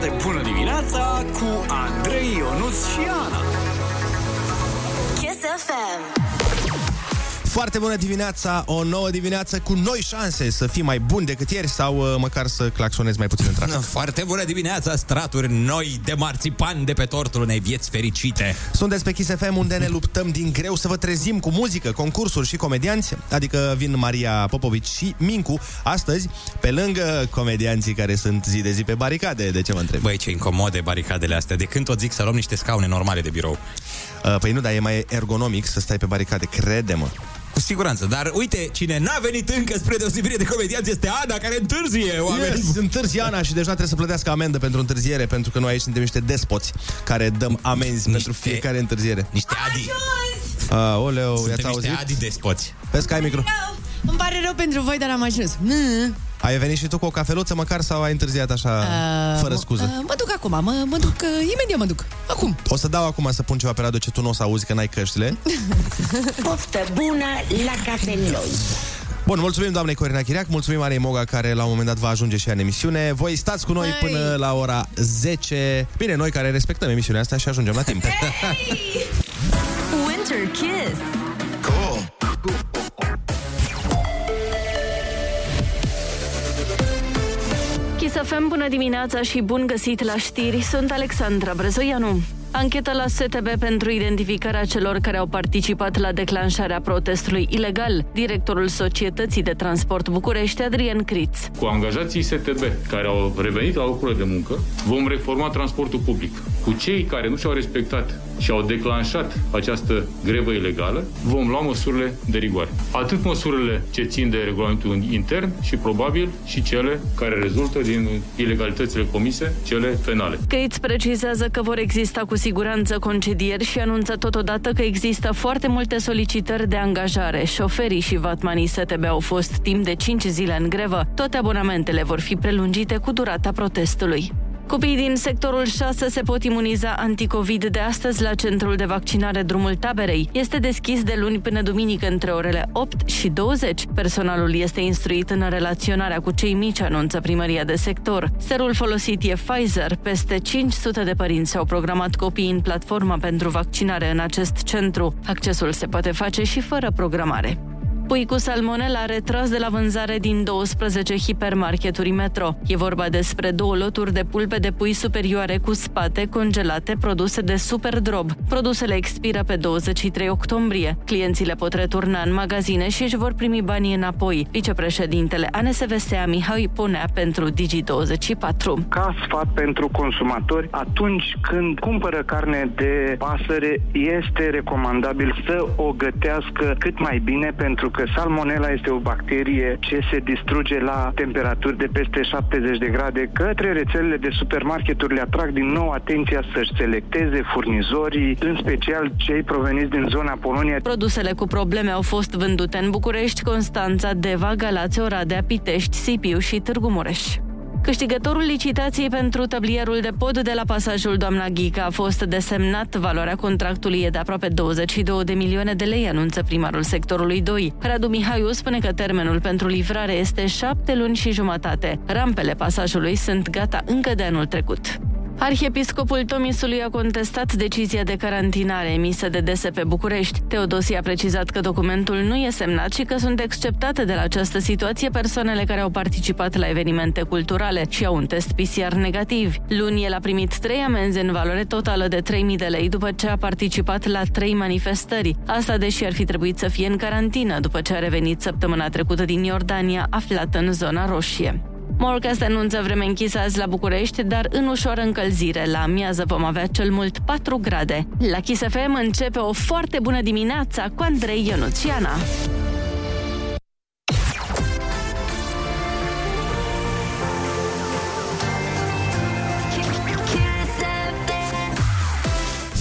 foarte bună dimineața cu Andrei Ionuț și Ana. Foarte bună dimineața, o nouă dimineață cu noi șanse să fii mai bun decât ieri sau uh, măcar să claxonezi mai puțin în trafic. Foarte bună dimineața, straturi noi de marțipan de pe tortul unei vieți fericite. Sunteți pe Kiss FM unde ne luptăm din greu să vă trezim cu muzică, concursuri și comedianți, adică vin Maria Popovici și Mincu astăzi, pe lângă comedianții care sunt zi de zi pe baricade, de ce mă întreb? Băi, ce incomode baricadele astea. De când tot zic să luăm niște scaune normale de birou. Uh, Păi nu, dar e mai ergonomic să stai pe baricade, crede-mă. Cu siguranță, dar uite, cine n-a venit încă spre deosebire de comedianți este Ana, care întârzie, oameni. Yes, întârzi Ana și deja trebuie să plătească amendă pentru întârziere, pentru că noi aici suntem niște despoți care dăm amenzi pentru fiecare întârziere. Niște adi. Aoleu, Suntem i-ați niște auzit? adi despoți. Vezi că ai micro. Îmi pare rău pentru voi, dar am ajuns. Mm. Ai venit și tu cu o cafeluță măcar sau ai întârziat așa, Uh, fără mă- scuză? uh, mă duc acum, mă, mă duc, uh, imediat mă duc. Acum. O să dau acum să pun ceva pe radio ce tu nu o să auzi că n-ai căștile. Poftă bună la cafeloi. Bun, mulțumim doamnei Corina Chiriac, mulțumim Anei Moga care la un moment dat va ajunge și ea în emisiune. Voi stați cu noi Hai. până la ora 10. Bine, noi care respectăm emisiunea asta și ajungem la timp. Winter Chisafem, bună dimineața și bun găsit la știri. Sunt Alexandra Brezoianu. Anchetă la STB pentru identificarea celor care au participat la declanșarea protestului ilegal. Directorul Societății de Transport București, Adrian Criț. Cu angajații STB care au revenit la locurile de muncă, vom reforma transportul public. Cu cei care nu și-au respectat și au declanșat această grevă ilegală, vom lua măsurile de rigoare. Atât măsurile ce țin de regulamentul intern și probabil și cele care rezultă din ilegalitățile comise, cele penale. Criț precizează că vor exista cu siguranță concedieri și anunță totodată că există foarte multe solicitări de angajare. Șoferii și vatmanii STB au fost timp de 5 zile în grevă. Toate abonamentele vor fi prelungite cu durata protestului. Copiii din sectorul 6 se pot imuniza anticovid de astăzi la centrul de vaccinare Drumul Taberei. Este deschis de luni până duminică între orele 8 și 20. Personalul este instruit în relaționarea cu cei mici, anunță primăria de sector. Serul folosit e Pfizer. Peste 500 de părinți au programat copiii în platforma pentru vaccinare în acest centru. Accesul se poate face și fără programare. Pui cu salmonel a retras de la vânzare din 12 hipermarketuri Metro. E vorba despre două loturi de pulpe de pui superioare cu spate congelate produse de Superdrob. Produsele expiră pe 23 octombrie. Clienții le pot returna în magazine și își vor primi banii înapoi. Vicepreședintele ANSVSA Mihai Ponea pentru Digi24. ca sfat pentru consumatori, atunci când cumpără carne de pasăre, este recomandabil să o gătească cât mai bine, pentru că salmonella este o bacterie ce se distruge la temperaturi de peste 70 de grade. Către rețelele de supermarketuri le atrag din nou atenția să-și selecteze furnizorii, în special cei proveniți din zona Polonia. Produsele cu probleme au fost vândute în București, Constanța, Deva, Galați, Oradea, Pitești, Sibiu și Târgu Mureș. Câștigătorul licitației pentru tablierul de pod de la pasajul Doamna Ghica a fost desemnat. Valoarea contractului e de aproape 22 de milioane de lei, anunță primarul sectorului 2. Radu Mihaiu spune că termenul pentru livrare este șapte luni și jumătate. Rampele pasajului sunt gata încă de anul trecut. Arhiepiscopul Tomisului a contestat decizia de carantinare emisă de DSP București. Teodosie a precizat că documentul nu e semnat și că sunt exceptate de la această situație persoanele care au participat la evenimente culturale și au un test PCR negativ. Luni el a primit trei amenzi în valoare totală de 3.000 de lei după ce a participat la trei manifestări. Asta deși ar fi trebuit să fie în carantină după ce a revenit săptămâna trecută din Iordania, aflată în zona roșie. Morcast anunță vreme închisă azi la București, dar în ușoară încălzire. La amiază vom avea cel mult 4 grade. La Kiss FM începe o foarte bună dimineața cu Andrei Ionuțiana.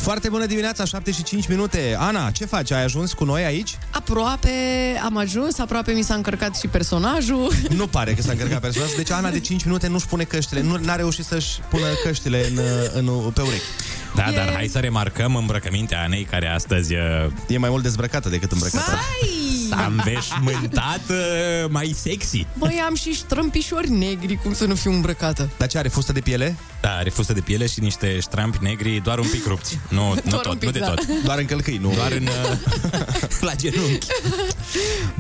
Foarte bună dimineața, 7 și 5 minute. Ana, ce faci? Ai ajuns cu noi aici? Aproape am ajuns, aproape mi s-a încărcat și personajul. Nu pare că s-a încărcat personajul. Deci Ana de 5 minute nu-și pune căștile, nu n-a reușit să-și pună căștile în, în, pe urechi. Da, e... dar hai să remarcăm îmbrăcămintea Anei, care astăzi... uh, E mai mult dezbrăcată decât îmbrăcată. Vai! S-a înveșmântat uh, mai sexy. Băi, am și strâmpișori negri, cum să nu fiu îmbrăcată. Dar ce are fustă de piele? Da, are fustă de piele și niște ștrampi negri, doar un pic rupți. Nu, nu Doar tot, un pic, nu de da. tot. Doar în călcâi, nu? Doar în, uh, la genunchi.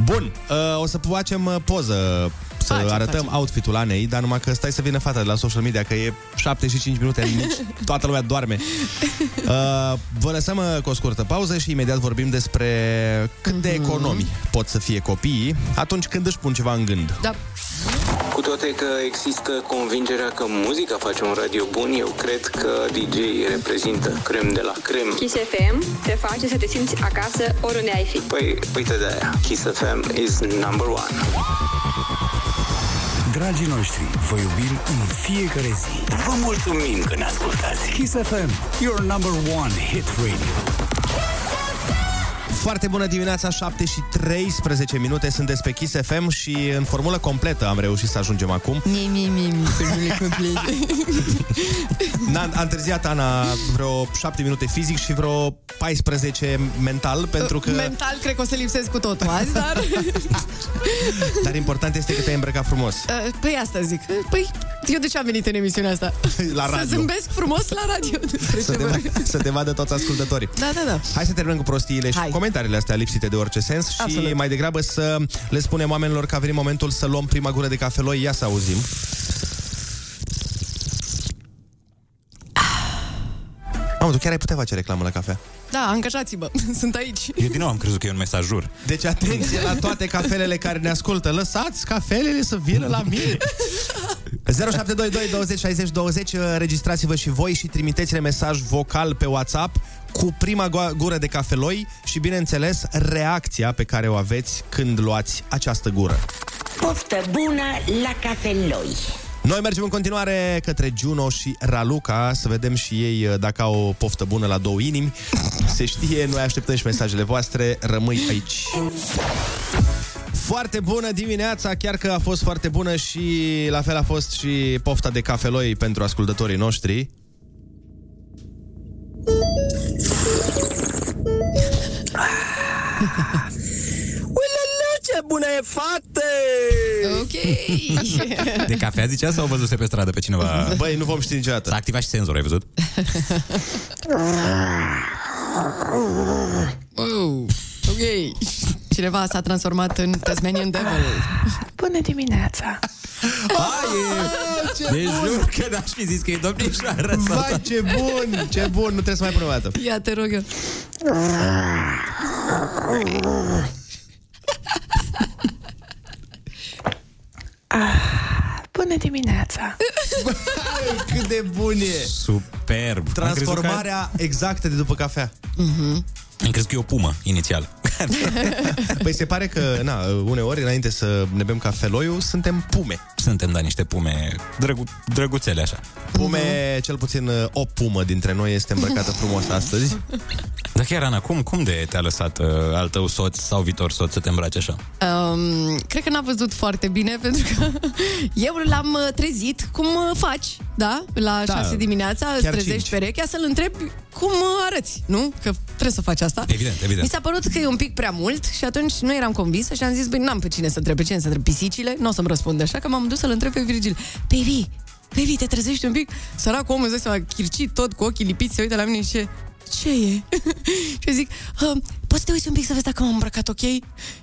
Bun, uh, o să facem uh, poză să Facem, arătăm facem. outfit-ul Anei, dar numai că stai să vină fata de la social media, că e 75 minute, nici toată lumea doarme. Uh, vă lăsăm uh, cu o scurtă pauză și imediat vorbim despre cât de economi pot să fie copiii atunci când își pun ceva în gând. Da, Cu toate că există convingerea că muzica face un radio bun, eu cred că DJ reprezintă crem de la crem. Kiss FM te face să te simți acasă oriunde ai fi. Păi, uite de aia. Kiss FM is number one. Dragii noștri, vă iubim în fiecare zi. Vă mulțumim că ne ascultați. Kiss FM, your number one hit radio. Foarte bună dimineața, 7 și 13 minute, sunteți pe Kiss FM și în formulă completă am reușit să ajungem acum. mi, mi, mi, mi, formule complete. N-a, a întârziat Ana vreo 7 minute fizic și vreo 14 mental, pentru că... Mental, cred că o să lipsesc cu totul azi, dar... Dar important este că te-ai îmbrăcat frumos. Uh, Păi asta zic. Păi, eu de ce am venit în emisiunea asta? La Să radio. zâmbesc frumos la radio. Despre Să ce te, vorbim. va- să te vadă toți ascultătorii. Da, da, da. Hai să terminăm cu prostiile și Hai. Comentariile astea lipsite de orice sens și Absolut. mai degrabă să le spunem oamenilor că a venit momentul să luăm prima gură de cafeloi. Ia să auzim. Mamă, tu chiar ai putea face reclamă la cafea. Da, angajați-mă. Sunt aici. Eu din nou am crezut că e un mesajur. Deci atenție la toate cafelele care ne ascultă. Lăsați cafelele să vină la mine. 0722 20 60 20 Registrați-vă și voi și trimiteți-ne mesaj vocal pe WhatsApp cu prima go- gură de cafeloi și, bineînțeles, reacția pe care o aveți când luați această gură. Poftă bună la cafeloi. Noi mergem în continuare către Juno și Raluca Să vedem și ei uh, dacă au o poftă bună la două inimi Se știe, noi așteptăm și mesajele voastre Rămâi aici foarte bună dimineața, chiar că a fost foarte bună și la fel a fost și pofta de cafeloi pentru ascultătorii noștri. Ce bună e, fate! Ok. De cafea zicea sau văzuse pe stradă pe cineva? Băi, nu vom ști niciodată. S-a activat și senzorul, ai văzut? Oh, ok. Cineva s-a transformat în Tasmanian Devil. Bună dimineața! Deci nu că n-aș fi zis că e domnișoară sau... Vai, ce bun, ce bun, nu trebuie să mai pun o dată. Ia, te rog eu. Bună dimineața! Cât de bun e! Superb! Transformarea exactă de după cafea. Am crezut că e o pumă, inițial. Păi se pare că, na, uneori, înainte să ne bem cafeloiul, suntem pume. Suntem, da, niște pume drăgu- drăguțele, așa. Pume, cel puțin uh, o pumă dintre noi este îmbrăcată frumos astăzi. Dar chiar, Ana, cum, cum de te-a lăsat uh, al tău soț sau viitor soț să te îmbraci așa? Um, cred că n-a văzut foarte bine pentru că eu l-am uh, trezit cum uh, faci, da? La Da, 6 dimineața îți chiar trezești cinci. perechea să-l întrebi cum uh, arăți, nu? Că trebuie să faci asta. Evident, evident. Mi s-a părut că e un pic prea mult și atunci nu eram convinsă și am zis, băi, n-am pe cine să întreb, pe cine să întreb pisicile, nu o să-mi răspundă, așa că m-am dus să-l întreb pe Virgil. Baby, baby, te trezești un pic? Săracul omul, îți dai seama, chircit tot, cu ochii lipiți, se uită la mine și ce ce e? și eu zic, uh, poți să te uiți un pic să vezi dacă m-am îmbrăcat ok?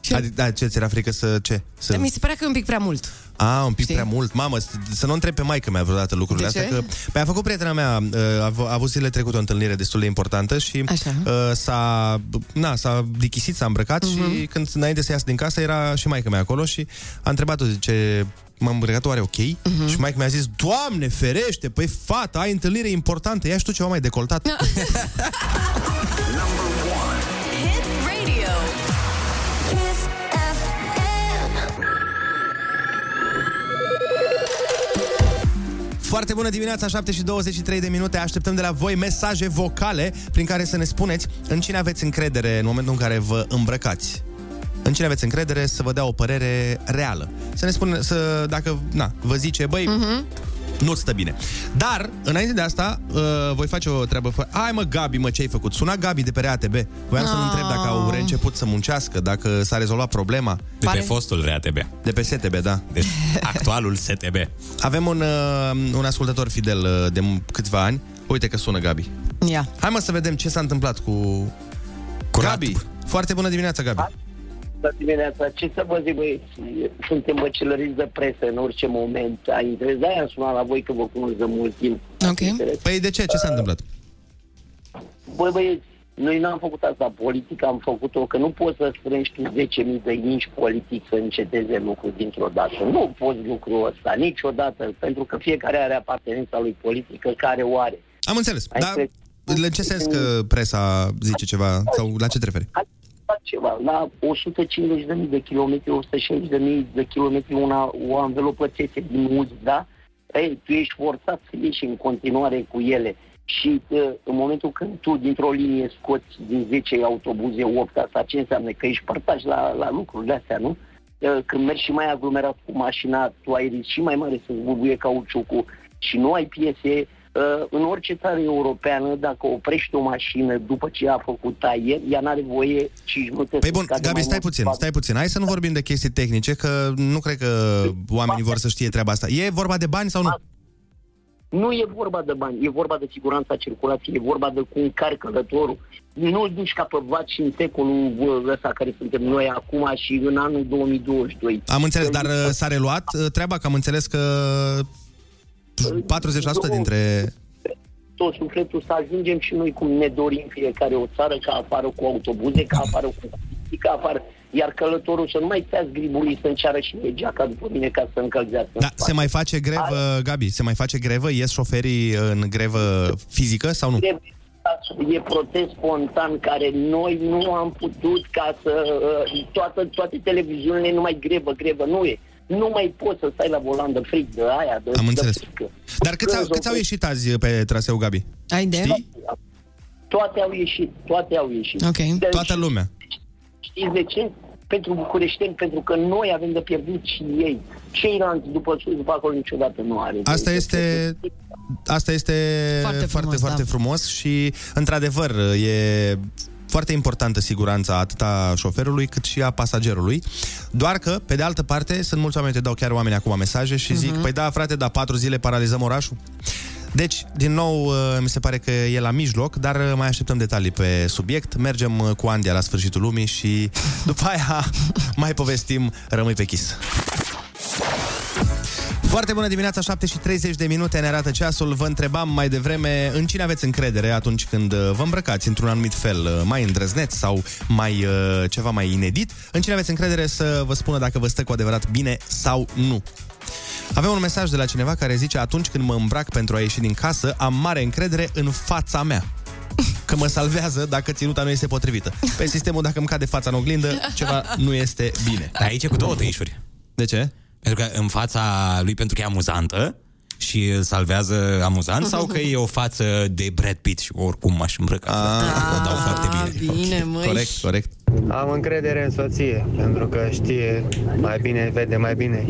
Și Adică, da, ce ți era frică să ce? Să... mi se părea că e un pic prea mult. A, un pic Știi? prea mult. Mamă, să- să nu întreb pe maică mea vreodată lucrurile De astea. ce? Că, păi a făcut prietena mea, uh, a, av- a avut zilele trecute o întâlnire destul de importantă și Așa. uh, s-a, na, s-a dichisit, s-a îmbrăcat Mhm. uh-huh. și când înainte să iasă din casă era și maică mea acolo și a întrebat-o, zice, m-am îmbrăcat oare ok? Mhm. Uh-huh. Și maică mi-a zis, Doamne ferește, păi fata, ai întâlnire importantă, ia și tu ceva mai decoltat. Foarte bună dimineața, 7 și 23 de minute. Așteptăm de la voi mesaje vocale prin care să ne spuneți în cine aveți încredere în momentul în care vă îmbrăcați. În cine aveți încredere să vă dea o părere reală. Să ne spună, să, dacă, na, vă zice, băi, uh-huh. Nu-ți stă bine. Dar, înainte de asta, uh, voi face o treabă... Fă... Hai mă, Gabi, mă, ce-ai făcut? Suna Gabi de pe RATB. Voiam să-l Ah. întreb dacă au reînceput să muncească, dacă s-a rezolvat problema. De pe fostul RATB. De pe STB, da. Deci actualul STB. Avem un, uh, un ascultător fidel uh, de m- câțiva ani. Uite că sună Gabi. Ia. Hai mă să vedem ce s-a întâmplat cu, cu Gabi. Foarte bună dimineața, Gabi. Bună dimineața, ce să vă zic, băieți, suntem băcelăriți de presă în orice moment. A interes, de-aia am sunat la voi că vă cunosc de mult timp. Ok. Păi de ce? Ce s-a întâmplat? Băi, băieți, noi n-am făcut asta politică, am făcut-o, că nu poți să strângi tu 10.000 de inși politic să înceteze lucrul dintr-o dată. Nu poți lucrul ăsta niciodată, pentru că fiecare are apartenența lui politică, care o are. Am înțeles, Ai dar înțeles? în ce sens că presa zice ceva? Sau la ce te referi? Fac ceva. La 150.000 de kilometri, 160.000 de kilometri, una, o anvelopă țese din muzică, da? Ei, tu ești forțat să ieși în continuare cu ele. Și uh, în momentul când tu dintr-o linie scoți din 10 autobuze 8, asta ce înseamnă? Că ești partaj la, la lucrurile astea, nu? Uh, Când mergi și mai aglomerat cu mașina, tu ai risc și mai mare să-ți bubuie cauciucul și nu ai piese. Uh, În orice țară europeană, dacă oprești o mașină după ce a făcut taier, ea n-are voie 5 minute Păi să bun, scade Gabi, mai stai mult. puțin, stai puțin. Hai să nu vorbim de chestii tehnice, că nu cred că oamenii vor să știe treaba asta. E vorba de bani sau nu? Nu e vorba de bani, e vorba de siguranța circulației, e vorba de cum încarci călătorul. Nu îl duci ca pe vaci în secolul bă, ăsta care suntem noi acum și în anul 2022. Am înțeles, dar uh, s-a reluat uh, treaba, că am înțeles că 40% dintre... tot sufletul să ajungem și noi cum ne dorim fiecare o țară, ca afară cu autobuze, ca afară cu copii, ca afară, iar călătorul să nu mai stea zgribului să înceară și e geaca după mine ca să încălzească. Da, se mai face grevă, Gabi, se mai face grevă? Ies șoferii în grevă fizică sau nu? E protest spontan care noi nu am putut ca să... uh, Toată, toate televiziunile numai grevă, grevă, nu e. Nu mai poți să stai la volan de fric, de aia, de, Am de înțeles. frică. Dar câți au, Când câți au o- ieșit azi pe traseu, Gabi? Ai de? Știi? Toate au ieșit, toate au ieșit. Ok. De- Toată lumea. Știți de ce? Pentru bucureșteni, pentru că noi avem de pierdut și ei. Ceilalți după sus, după acolo niciodată nu are. Asta este Asta este foarte, foarte, foarte da. frumos și, într-adevăr, e foarte importantă siguranța atât a șoferului cât și a pasagerului. Doar că, pe de altă parte, sunt mulți oameni, te dau chiar oameni acum mesaje și zic, Mhm. păi da, frate, dar patru zile paralizăm orașul. Deci, din nou, uh, mi se pare că e la mijloc, dar uh, mai așteptăm detalii pe subiect. Mergem uh, cu Andia la sfârșitul lumii și după aia mai povestim, rămâi pe chis. Foarte bună dimineața, 7 și 30 de minute ne arată ceasul. Vă întrebam mai devreme în cine aveți încredere atunci când uh, vă îmbrăcați într-un anumit fel uh, mai îndrăzneț sau mai uh, ceva mai inedit. În cine aveți încredere să vă spună dacă vă stă cu adevărat bine sau nu. Avem un mesaj de la cineva care zice atunci când mă îmbrac pentru a ieși din casă, am mare încredere în fața mea. Că mă salvează dacă ținuta nu este potrivită. Pe sistemul, dacă îmi cade fața în oglindă, ceva nu este bine. Dar aici e cu două tăișuri. De ce? Pentru că în fața lui pentru că e amuzantă și îl salvează amuzant sau că e o față de Brad Pitt și oricum m-aș îmbrăca. frate, o dau foarte bine. Bine, măi. Corect, corect. Am încredere în soție, pentru că știe mai bine, vede mai bine.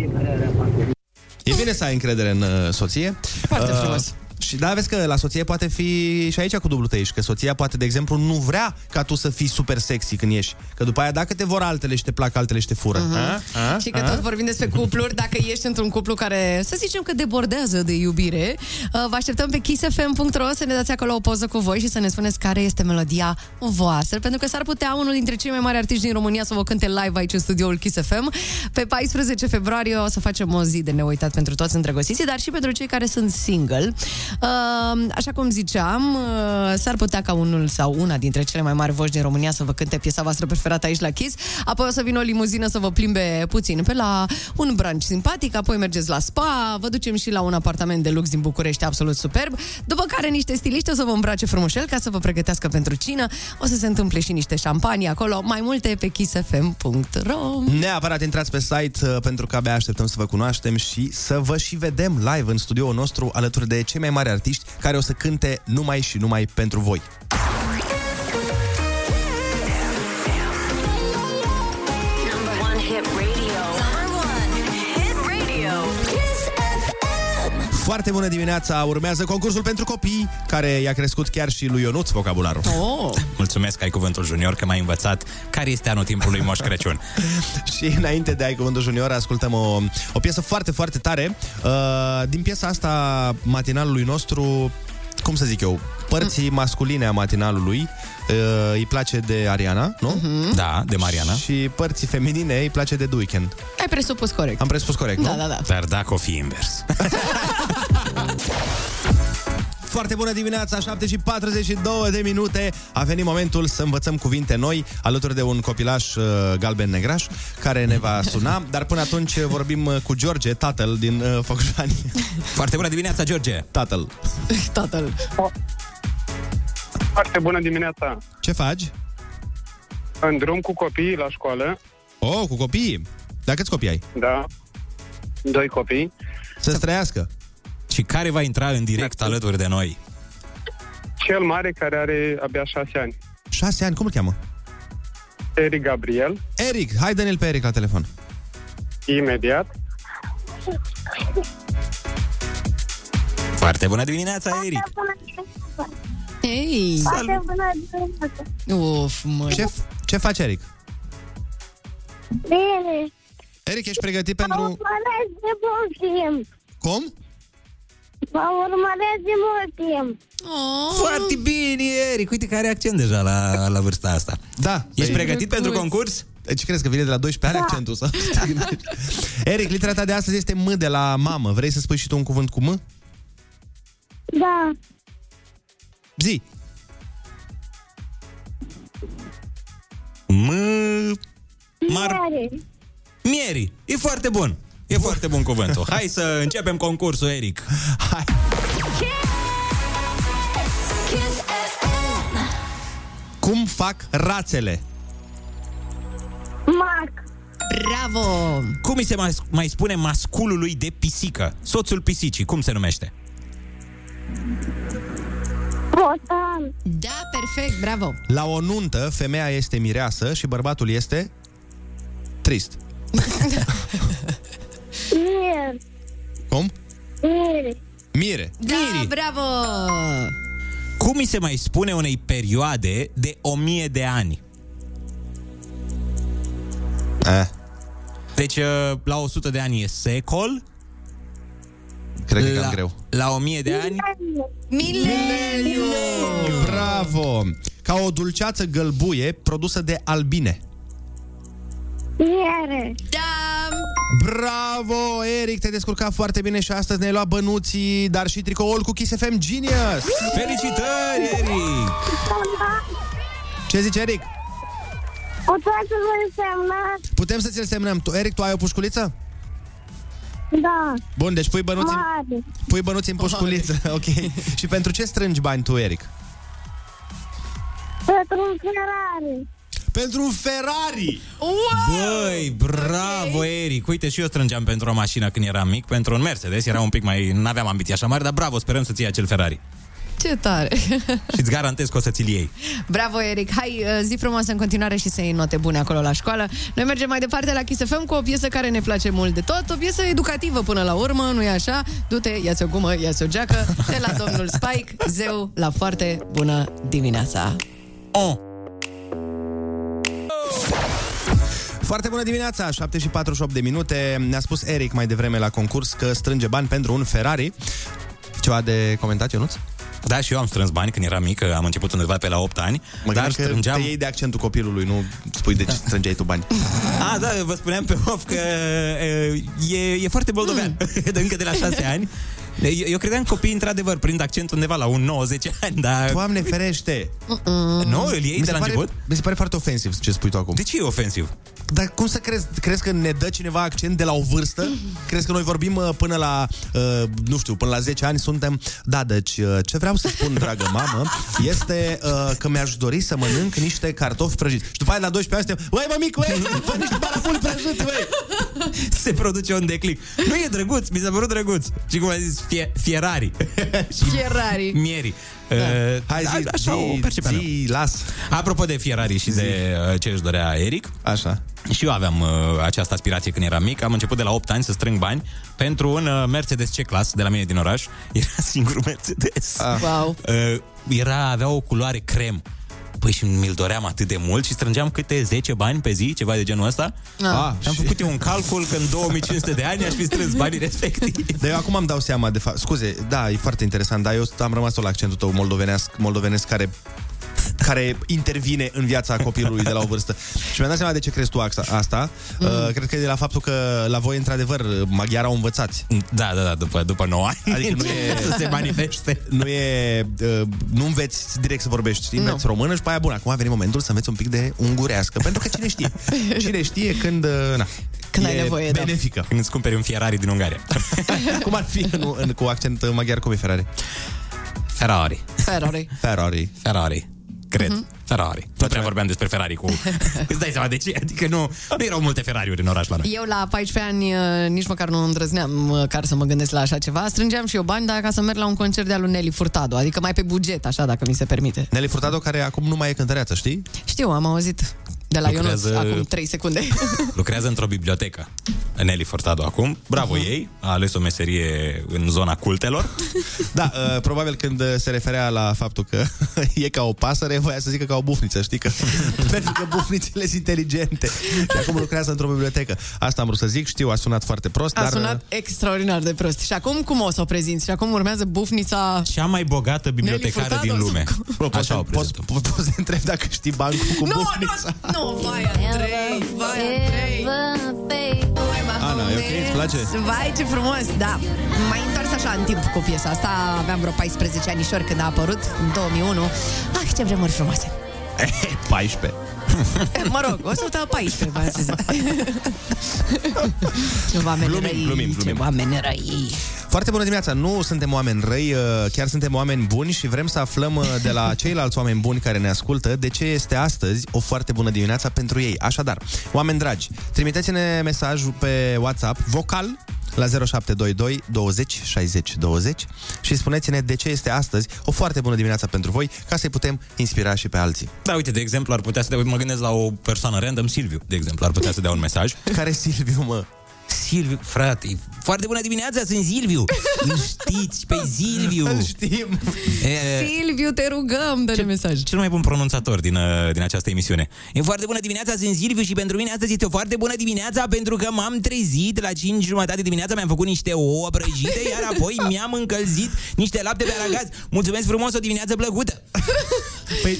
E bine să ai încredere în uh, soție. Foarte frumos. Și da, vezi că la soție poate fi și aici cu dublu tăiș, că soția poate, de exemplu, nu vrea ca tu să fii super sexy când ieși. Că după aia, dacă te vor altele și te plac altele și te fură. Mhm. A? A? Și că A? tot vorbim despre cupluri, dacă ești într-un cuplu care, să zicem că debordează de iubire, uh, vă așteptăm pe kissfm.ro să ne dați acolo o poză cu voi și să ne spuneți care este melodia voastră, pentru că s-ar putea unul dintre cei mai mari artiști din România să vă cânte live aici în studioul Kiss FM. Pe 14 februarie o să facem o zi de neuitat pentru toți îndrăgostiții, dar și pentru cei care sunt single. Uh, Așa cum ziceam, uh, s-ar putea ca unul sau una dintre cele mai mari voci din România să vă cânte piesa voastră preferată aici la Kiss, apoi o să vină o limuzină să vă plimbe puțin pe la un brunch simpatic, apoi mergeți la spa, vă ducem și la un apartament de lux din București absolut superb, după care niște stiliști o să vă îmbrace frumușel ca să vă pregătească pentru cină, o să se întâmple și niște șampanii acolo, mai multe pe kissfm.ro Neapărat intrați pe site uh, pentru că abia așteptăm să vă cunoaștem și să vă și vedem live în studioul nostru alături de cei mai mari artiști care o să cânte numai și numai pentru voi. Foarte bună dimineața! Urmează concursul pentru copii, care i-a crescut chiar și lui Ionuț vocabularul. Oh. Mulțumesc că ai cuvântul junior, că m-ai învățat care este anul timpului Moș Crăciun. și înainte de ai cuvântul junior, ascultăm o, o piesă foarte, foarte tare. Uh, din piesa asta, matinalului nostru, cum să zic eu, părții masculine a matinalului uh, îi place de Ariana, nu? Da, de Mariana. Și părții feminine îi place de The Weeknd. Ai presupus corect. Am presupus corect, Da, nu? da, da. Dar dacă o fi invers. Foarte bună dimineața, 7 și 42 de minute. A venit momentul să învățăm cuvinte noi alături de un copilaș uh, galben-negraș care ne va suna. Dar până atunci vorbim uh, cu George, tatăl din uh, Făcușani. Foarte bună dimineața, George! Tatăl. Tatăl. Foarte bună dimineața! Ce faci? În drum cu copiii la școală. Oh, cu copiii. Dar câți copii ai? Da. Doi copii. Să-ți trăiască. Și care va intra în direct alături de noi? Cel mare care are abia șase ani. Șase ani, cum îl cheamă? Eric Gabriel. Eric, hai dă-ne pe Eric la telefon. Imediat. Foarte bună dimineața, Eric! Ei! Foarte bună dimineața. Uf, mă. Ce, ce faci, Eric? Bine. Eric, ești pregătit Mă pentru... urmăresc de mult timp. Cum? Mă urmăresc de mult timp. Oh. Foarte bine, Eric! Uite că are accent deja la, la vârsta asta. Da. Ești Păi- pregătit pentru concurs? Deci crezi că vine de la 12 are Da. accentul sau? Eric, litera ta de astăzi este M de la mamă. Vrei să spui și tu un cuvânt cu M? Da. Zi. M... Mar... Mare. Mieri. E foarte bun. E foarte bun cuvântul. Hai să începem concursul, Eric. Hai. Cum fac rațele? Mac. Bravo! Cum îi se mai, mai spune masculului de pisică? Soțul pisicii, cum se numește? Botan. Da, perfect, bravo! La o nuntă, femeia este mireasă și bărbatul este trist. Mir. Cum? Mir. Mire. Da, bravo! Cum îi se mai spune unei perioade de o mie de ani? Eh, Deci, uh, la 100 de ani e secol, cred că e la, cam greu. la 1000 de ani Mileniu! Bravo! Ca o dulceață gălbuie produsă de albine. Miere. Da! Bravo, Eric, te-ai descurcat foarte bine și astăzi ne-ai luat bănuții, dar și tricoul cu Kiss FM Genius. Felicitări, Eric! Ce zice Eric? Puteți să vă însemnați? Putem să ți-l semnăm. Tu, Eric, tu ai o pușculiță? Da. Bun, deci pui bănuți, în, Mare. pui bănuți în pușculiță. Ok. și pentru ce strângi bani tu, Eric? Pentru un Ferrari. Pentru un Ferrari! Băi, bravo, Eric! Uite, și eu strângeam pentru o mașină când eram mic, pentru un Mercedes, era un pic mai... N-aveam ambiții așa mari, dar bravo, sperăm să-ți iei acel Ferrari. Ce tare! Și îți garantez că o să ți-l iei. Bravo, Eric! Hai, uh, zi frumoasă în continuare și să iei note bune acolo la școală. Noi mergem mai departe la Kiss FM cu o piesă care ne place mult de tot, o piesă educativă până la urmă, nu e așa? Du-te, ia-ți o gumă, ia-ți o geacă, de la domnul Spike, zeu, la foarte bună dimineața! Oh. Foarte bună dimineața, 7 și 48 de minute. Ne-a spus Eric mai devreme la concurs că strânge bani pentru un Ferrari. Ceva de comentat, Ionuț? Da, și eu am strâns bani când eram mic, că am început undeva pe la 8 ani, Mă dar gândeam că strângeam... te iei de accentul copilului, nu spui de ce strângeai tu bani. A, da, vă spuneam pe off că e, e foarte moldovean, de încă de la 6 ani. Eu, eu credeam că copiii, într-adevăr, prind accent undeva la un 90 ani, dar... Doamne ferește! Nu, îl iei Mi de se la pare, început? mi se pare foarte ofensiv ce spui tu acum. De ce e ofensiv? Dar cum să crezi, crezi că ne dă cineva accent de la o vârstă? Crezi că noi vorbim uh, până la, uh, nu știu, până la 10 ani suntem... Da, deci uh, ce vreau să spun, dragă mamă, este uh, că mi-aș dori să mănânc niște cartofi prăjiți. Și după aia la 12 ani suntem... Băi, mămic, băi, fă niște balabuli prăjiți, băi! Se produce un declic. Nu e drăguț, mi s-a părut drăguț. Și cum a zis, Fie, Fierari. Ferrari. Mieri. Da. Uh, Hai zi, așa zi, o percepem eu. zi, las. Apropo de Ferrari și de uh, ce își dorea Eric, Așa. și eu aveam uh, această aspirație când eram mic. Am început de la 8 ani să strâng bani pentru un uh, Mercedes C-Class de la mine din oraș. Era singurul Mercedes. Ah. Wow. Uh, era, avea o culoare crem. Păi și mi-l doream atât de mult și strângeam câte 10 bani pe zi, ceva de genul ăsta. Ah. Și am făcut eu un calcul că în 2500 de ani aș fi strâns banii respectivi. Dar eu acum îmi dau seama de fapt. Scuze, da, e foarte interesant, dar eu am rămas tot la accentul tău moldovenesc, moldovenesc care care intervine în viața copilului de la o vârstă. Și mi-am dat seama de ce crezi tu asta. asta. Mm. Uh, cred că e de la faptul că la voi, într-adevăr, maghiar au învățați. Da, da, da, după, după 9 ani. Adică nu e... să se manifeste. Nu e... Uh, nu înveți direct să vorbești, știi? Înveți Nu. română și pe aia, bun, acum a venit momentul să înveți un pic de ungurească. Pentru că cine știe? Cine știe când... Uh, na, Când e ai nevoie, da. benefică. Când îți cumperi un Ferrari din Ungaria. Cum ar fi în, în, cu accent uh, maghiar, cum e Ferrari? Ferrari. Ferrari. Ferrari. Ferrari. Cred. Mhm. Ferrari. Nu prea vorbeam despre Ferrari cu... Îți dai seama de ce? Adică nu, nu erau multe Ferrariuri în oraș la noi. Eu la 14 ani uh, nici măcar nu îndrăzneam măcar să mă gândesc la așa ceva. Strângeam și eu bani, dar ca să merg la un concert de-al lui Nelly Furtado, adică mai pe buget, așa, dacă mi se permite. Nelly Furtado, care acum nu mai e cântăreață, știi? Știu, am auzit de la Lucrează- Ionuț acum 3 secunde. Lucrează într-o bibliotecă. Nelly Furtado acum. Bravo Mhm. ei. A ales o meserie în zona cultelor. Da, uh, probabil când uh, se referea la faptul că e ca o pasăre, voia să zică ca o bufniță, știi? Că, pentru că bufnițele sunt inteligente. Și acum lucrează într-o bibliotecă. Asta am vrut să zic, știu, a sunat foarte prost, A dar... uh, sunat extraordinar de prost. Și acum cum o să o prezinți? Și acum urmează bufnița... Cea mai bogată bibliotecară Nelly din Furtado lume. Bă, poți, Așa o poți, prezentăm. poți, poți să întreb dacă știi bancul cu Nu, bufnița. nu, nu, vai Andrei, vai Andrei. Ana, e ok? Îți place? Vai, ce frumos, da. M-ai întors așa în timp cu piesa asta. Aveam vreo 14 anișori când a apărut, în 2001. Ah, ce vremuri frumoase. 14. Mă rog, 114, v-am zis. Ce oameni Glumim, răi, glumim, ce glumim. oameni răi. Foarte bună dimineața! Nu suntem oameni răi, uh, chiar suntem oameni buni și vrem să aflăm uh, de la ceilalți oameni buni care ne ascultă de ce este astăzi o foarte bună dimineața pentru ei. Așadar, oameni dragi, trimiteți-ne mesaj pe WhatsApp vocal la 0722 20 60 20 și spuneți-ne de ce este astăzi o foarte bună dimineața pentru voi, ca să-i putem inspira și pe alții. Da, uite, de exemplu, ar putea să dea, mă gândesc la o persoană random, Silviu, de exemplu, ar putea să dea un mesaj. Care Silviu, mă? Silviu, frate, foarte bună dimineața, sunt Silviu. Îl știți pe Silviu. Îl știm. E, Silviu, te rugăm, dă-ne mesaj. cel mai bun pronunțator din, uh, din această emisiune. E foarte bună dimineața, sunt Silviu și pentru mine astăzi este o foarte bună dimineața pentru că m-am trezit la 5 jumătate dimineața, mi-am făcut niște ouă prăjite, iar apoi mi-am încălzit niște lapte pe aragaz. Mulțumesc frumos, o dimineață plăcută! Păi,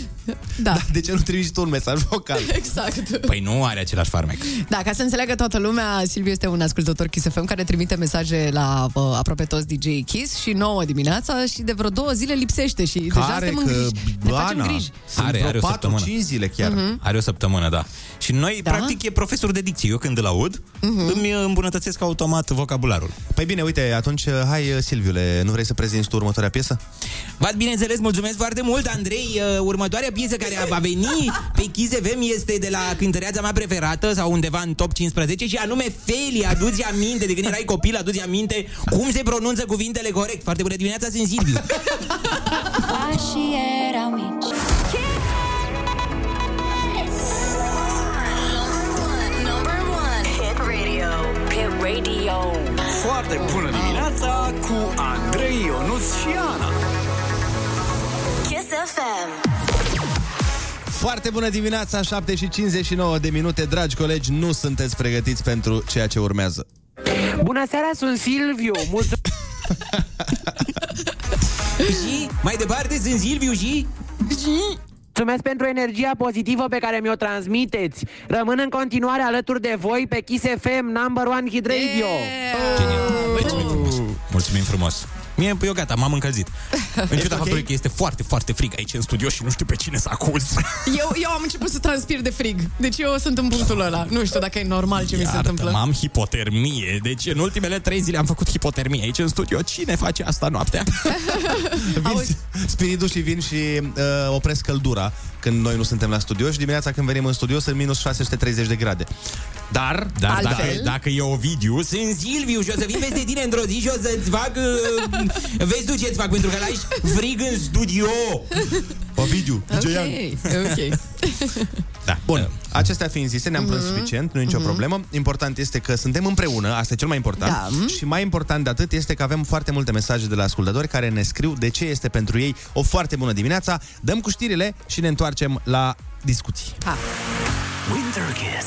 Da. de ce nu trimiți tu un mesaj vocal? Exact. Păi nu are același farmec. Da, ca să înțeleagă toată lumea, Silviu este un ascultător Kiss FM care trimite mesaje la uh, aproape toți DJ Kiss și nouă dimineața și de vreo două zile lipsește și deja Care suntem în griji. Ne facem Ana, griji. sunt Are, vreo are o 4-5 săptămână. zile chiar. Mhm. Are o săptămână, da. Și noi, Da? da? practic, e profesor de dicție. Eu când îl aud, Mhm. îmi îmbunătățesc automat vocabularul. Păi bine, uite, atunci, hai, Silviule, nu vrei să prezinți tu următoarea piesă? V-ați bineînțeles, mulțumesc foarte mult, Andrei. Uh, Următoarea piesă care va veni pe Kiss FM este de la cântăreața mea preferată sau undeva în top 15 și anume Feli. Aduți aminte, de când erai copil, aduți aminte cum se pronunță cuvintele corect. Foarte bună dimineața, sunt Silviu. Ca și erau mici Number one, hit radio. Hit radio. Foarte bună dimineața cu Andrei Ionuț și Ana. Kiss FM. Foarte bună dimineața, 7 și 59 de minute, dragi colegi, nu sunteți pregătiți pentru ceea ce urmează. Bună seara, sunt Silviu. Mulțumesc. și mai departe sunt Silviu și... Mulțumesc pentru energia pozitivă pe care mi-o transmiteți. Rămân în continuare alături de voi pe Kiss FM, number one hit radio. Genial. Mulțumim frumos. Mulțumim frumos. Mie, eu gata, m-am încălzit. În ciuda ok? faptului că este foarte, foarte frig aici în studio și nu știu pe cine să acuz. Eu, eu am început să transpir de frig. Deci eu sunt în punctul ăla. Nu știu dacă e normal ce mi se Iartă, întâmplă. am hipotermie. Deci în ultimele trei zile am făcut hipotermie aici în studio. Cine face asta noaptea? Vin, spiritul și vin și uh, opresc căldura când noi nu suntem la studio și dimineața când venim în studio sunt minus 630 de grade. Dar, Dar dacă, Altfel? dacă e Ovidiu, sunt Silviu și o să vin peste tine într-o zi și o să-ți fac... Uh, vezi tu ce-ți fac, pentru că l-ai frig în studio. Ovidiu, Ok, ok. Da. Bun, acestea fiind zise, ne-am plâns Mhm. suficient, nu e nicio Mhm. problemă. Important este că suntem împreună, asta e cel mai important. Da. Și mai important de atât este că avem foarte multe mesaje de la ascultători care ne scriu de ce este pentru ei o foarte bună dimineața. Dăm cu știrile și ne întoarcem la discuții. Ha. Winter Kiss.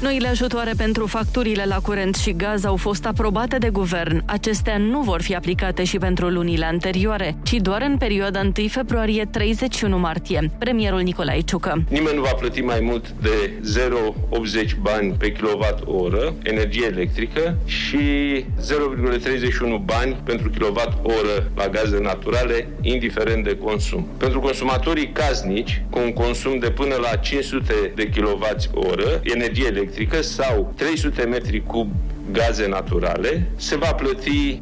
Noile ajutoare pentru facturile la curent și gaz au fost aprobate de guvern. Acestea nu vor fi aplicate și pentru lunile anterioare, ci doar în perioada 1 februarie-31 martie. Premierul Nicolae Ciucă. Nimeni nu va plăti mai mult de 0,80 bani pe kWh energie electrică și 0,31 bani pentru kWh la gaze naturale, indiferent de consum. Pentru consumatorii casnici, cu un consum de până la 500 de kWh energie electrică sau 300 metri cub gaze naturale, se va plăti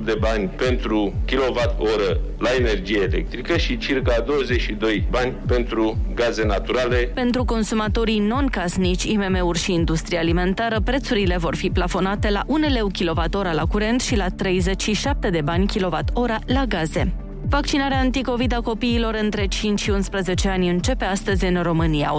0,68 de bani pentru kWh la energie electrică și circa 22 bani pentru gaze naturale Pentru consumatorii non-casnici, IMM-uri și industria alimentară, prețurile vor fi plafonate la 1 leu kWh la curent și la 37 de bani kWh la gaze. Vaccinarea anticovid a copiilor între 5 și 11 ani începe astăzi în România.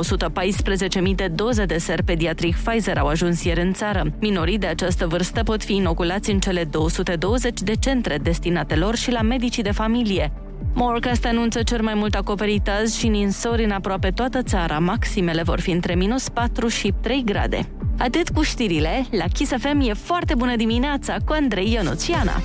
114.000 de doze de ser pediatric Pfizer au ajuns ieri în țară. Minorii de această vârstă pot fi inoculați în cele 220 de centre destinate lor și la medicii de familie. Morecast anunță cel mai mult acoperit azi și ninsori în aproape toată țara. Maximele vor fi între minus 4 și 3 grade. Atât cu știrile, la Kiss FM e foarte bună dimineața cu Andrei Ionuțiana.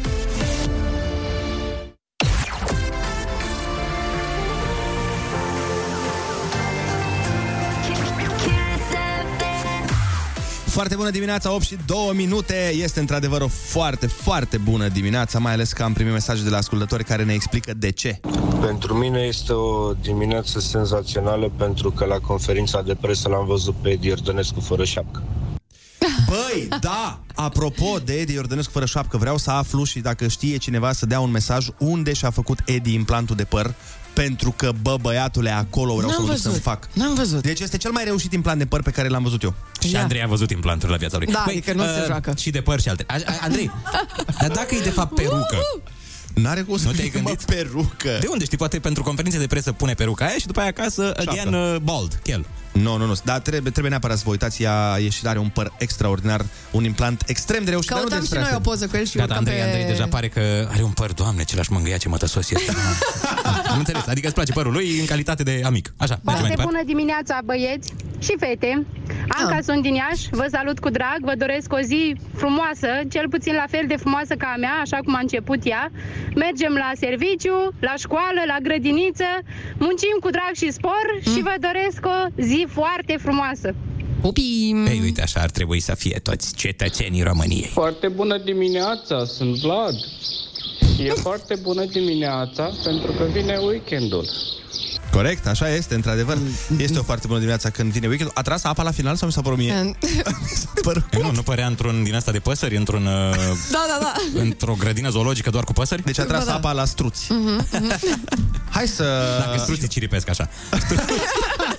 Foarte bună dimineața, 8 și 2 minute. Este într-adevăr o foarte, foarte bună dimineața, mai ales că am primit mesaje de la ascultători care ne explică de ce. Pentru mine este o dimineață senzațională pentru că la conferința de presă l-am văzut pe Edi Iordănescu fără șapcă. Băi, da! Apropo de Edi Iordănescu fără șapcă, vreau să aflu și dacă știe cineva să dea un mesaj unde și-a făcut Edi implantul de păr, pentru că, bă, băiatule, acolo vreau N-am să mă duc văzut. să-mi fac. N-am văzut. Deci este cel mai reușit implant de păr pe care l-am văzut eu. Și Andrei a văzut implanturi la viața lui. Da, adică nu se joacă. Și de păr și alte. A, a, Andrei, dar dacă e de fapt perucă, N-are cum să nu te-ai fie, mă, gândit? perucă. De unde știi? Poate pentru conferințe de presă pune peruca aia și după aia acasă, again, uh, bald, chel. Nu, nu, nu, dar trebuie, trebuie neapărat să vă uitați, ea e și are un păr extraordinar, un implant extrem de reușit. dar nu Căutăm și despre noi o asta. poză cu el și Gata, urcăm Andrei, pe... Andrei deja pare că are un păr, doamne, ce l-aș mângâia, ce mătăsos este. Am înțeles, adică îți place părul lui în calitate de amic. Așa, mergem mai Foarte departe. bună dimineața, băieți și fete. Anca Ah. sunt din Iași, vă salut cu drag, vă doresc o zi frumoasă, cel puțin la fel de frumoasă ca a mea, așa cum a început ea. Mergem la serviciu, la școală, la grădiniță, muncim cu drag și spor și vă doresc o zi foarte frumoasă. Pupim! Ei, uite, așa ar trebui să fie toți cetățenii României. Foarte bună dimineața, sunt Vlad. E foarte bună dimineața pentru că vine weekendul. Corect, așa este, într-adevăr. Este o foarte bună dimineața când vine weekend. A tras apa la final sau mi s-a părut mie? Ei, nu, nu părea într-un din asta de păsări, într-un, uh, Da, da, da. într-o grădină zoologică doar cu păsări? Deci a tras Da, da. apa la struți. Mhm. Hai să... Dacă struții ciripesc așa.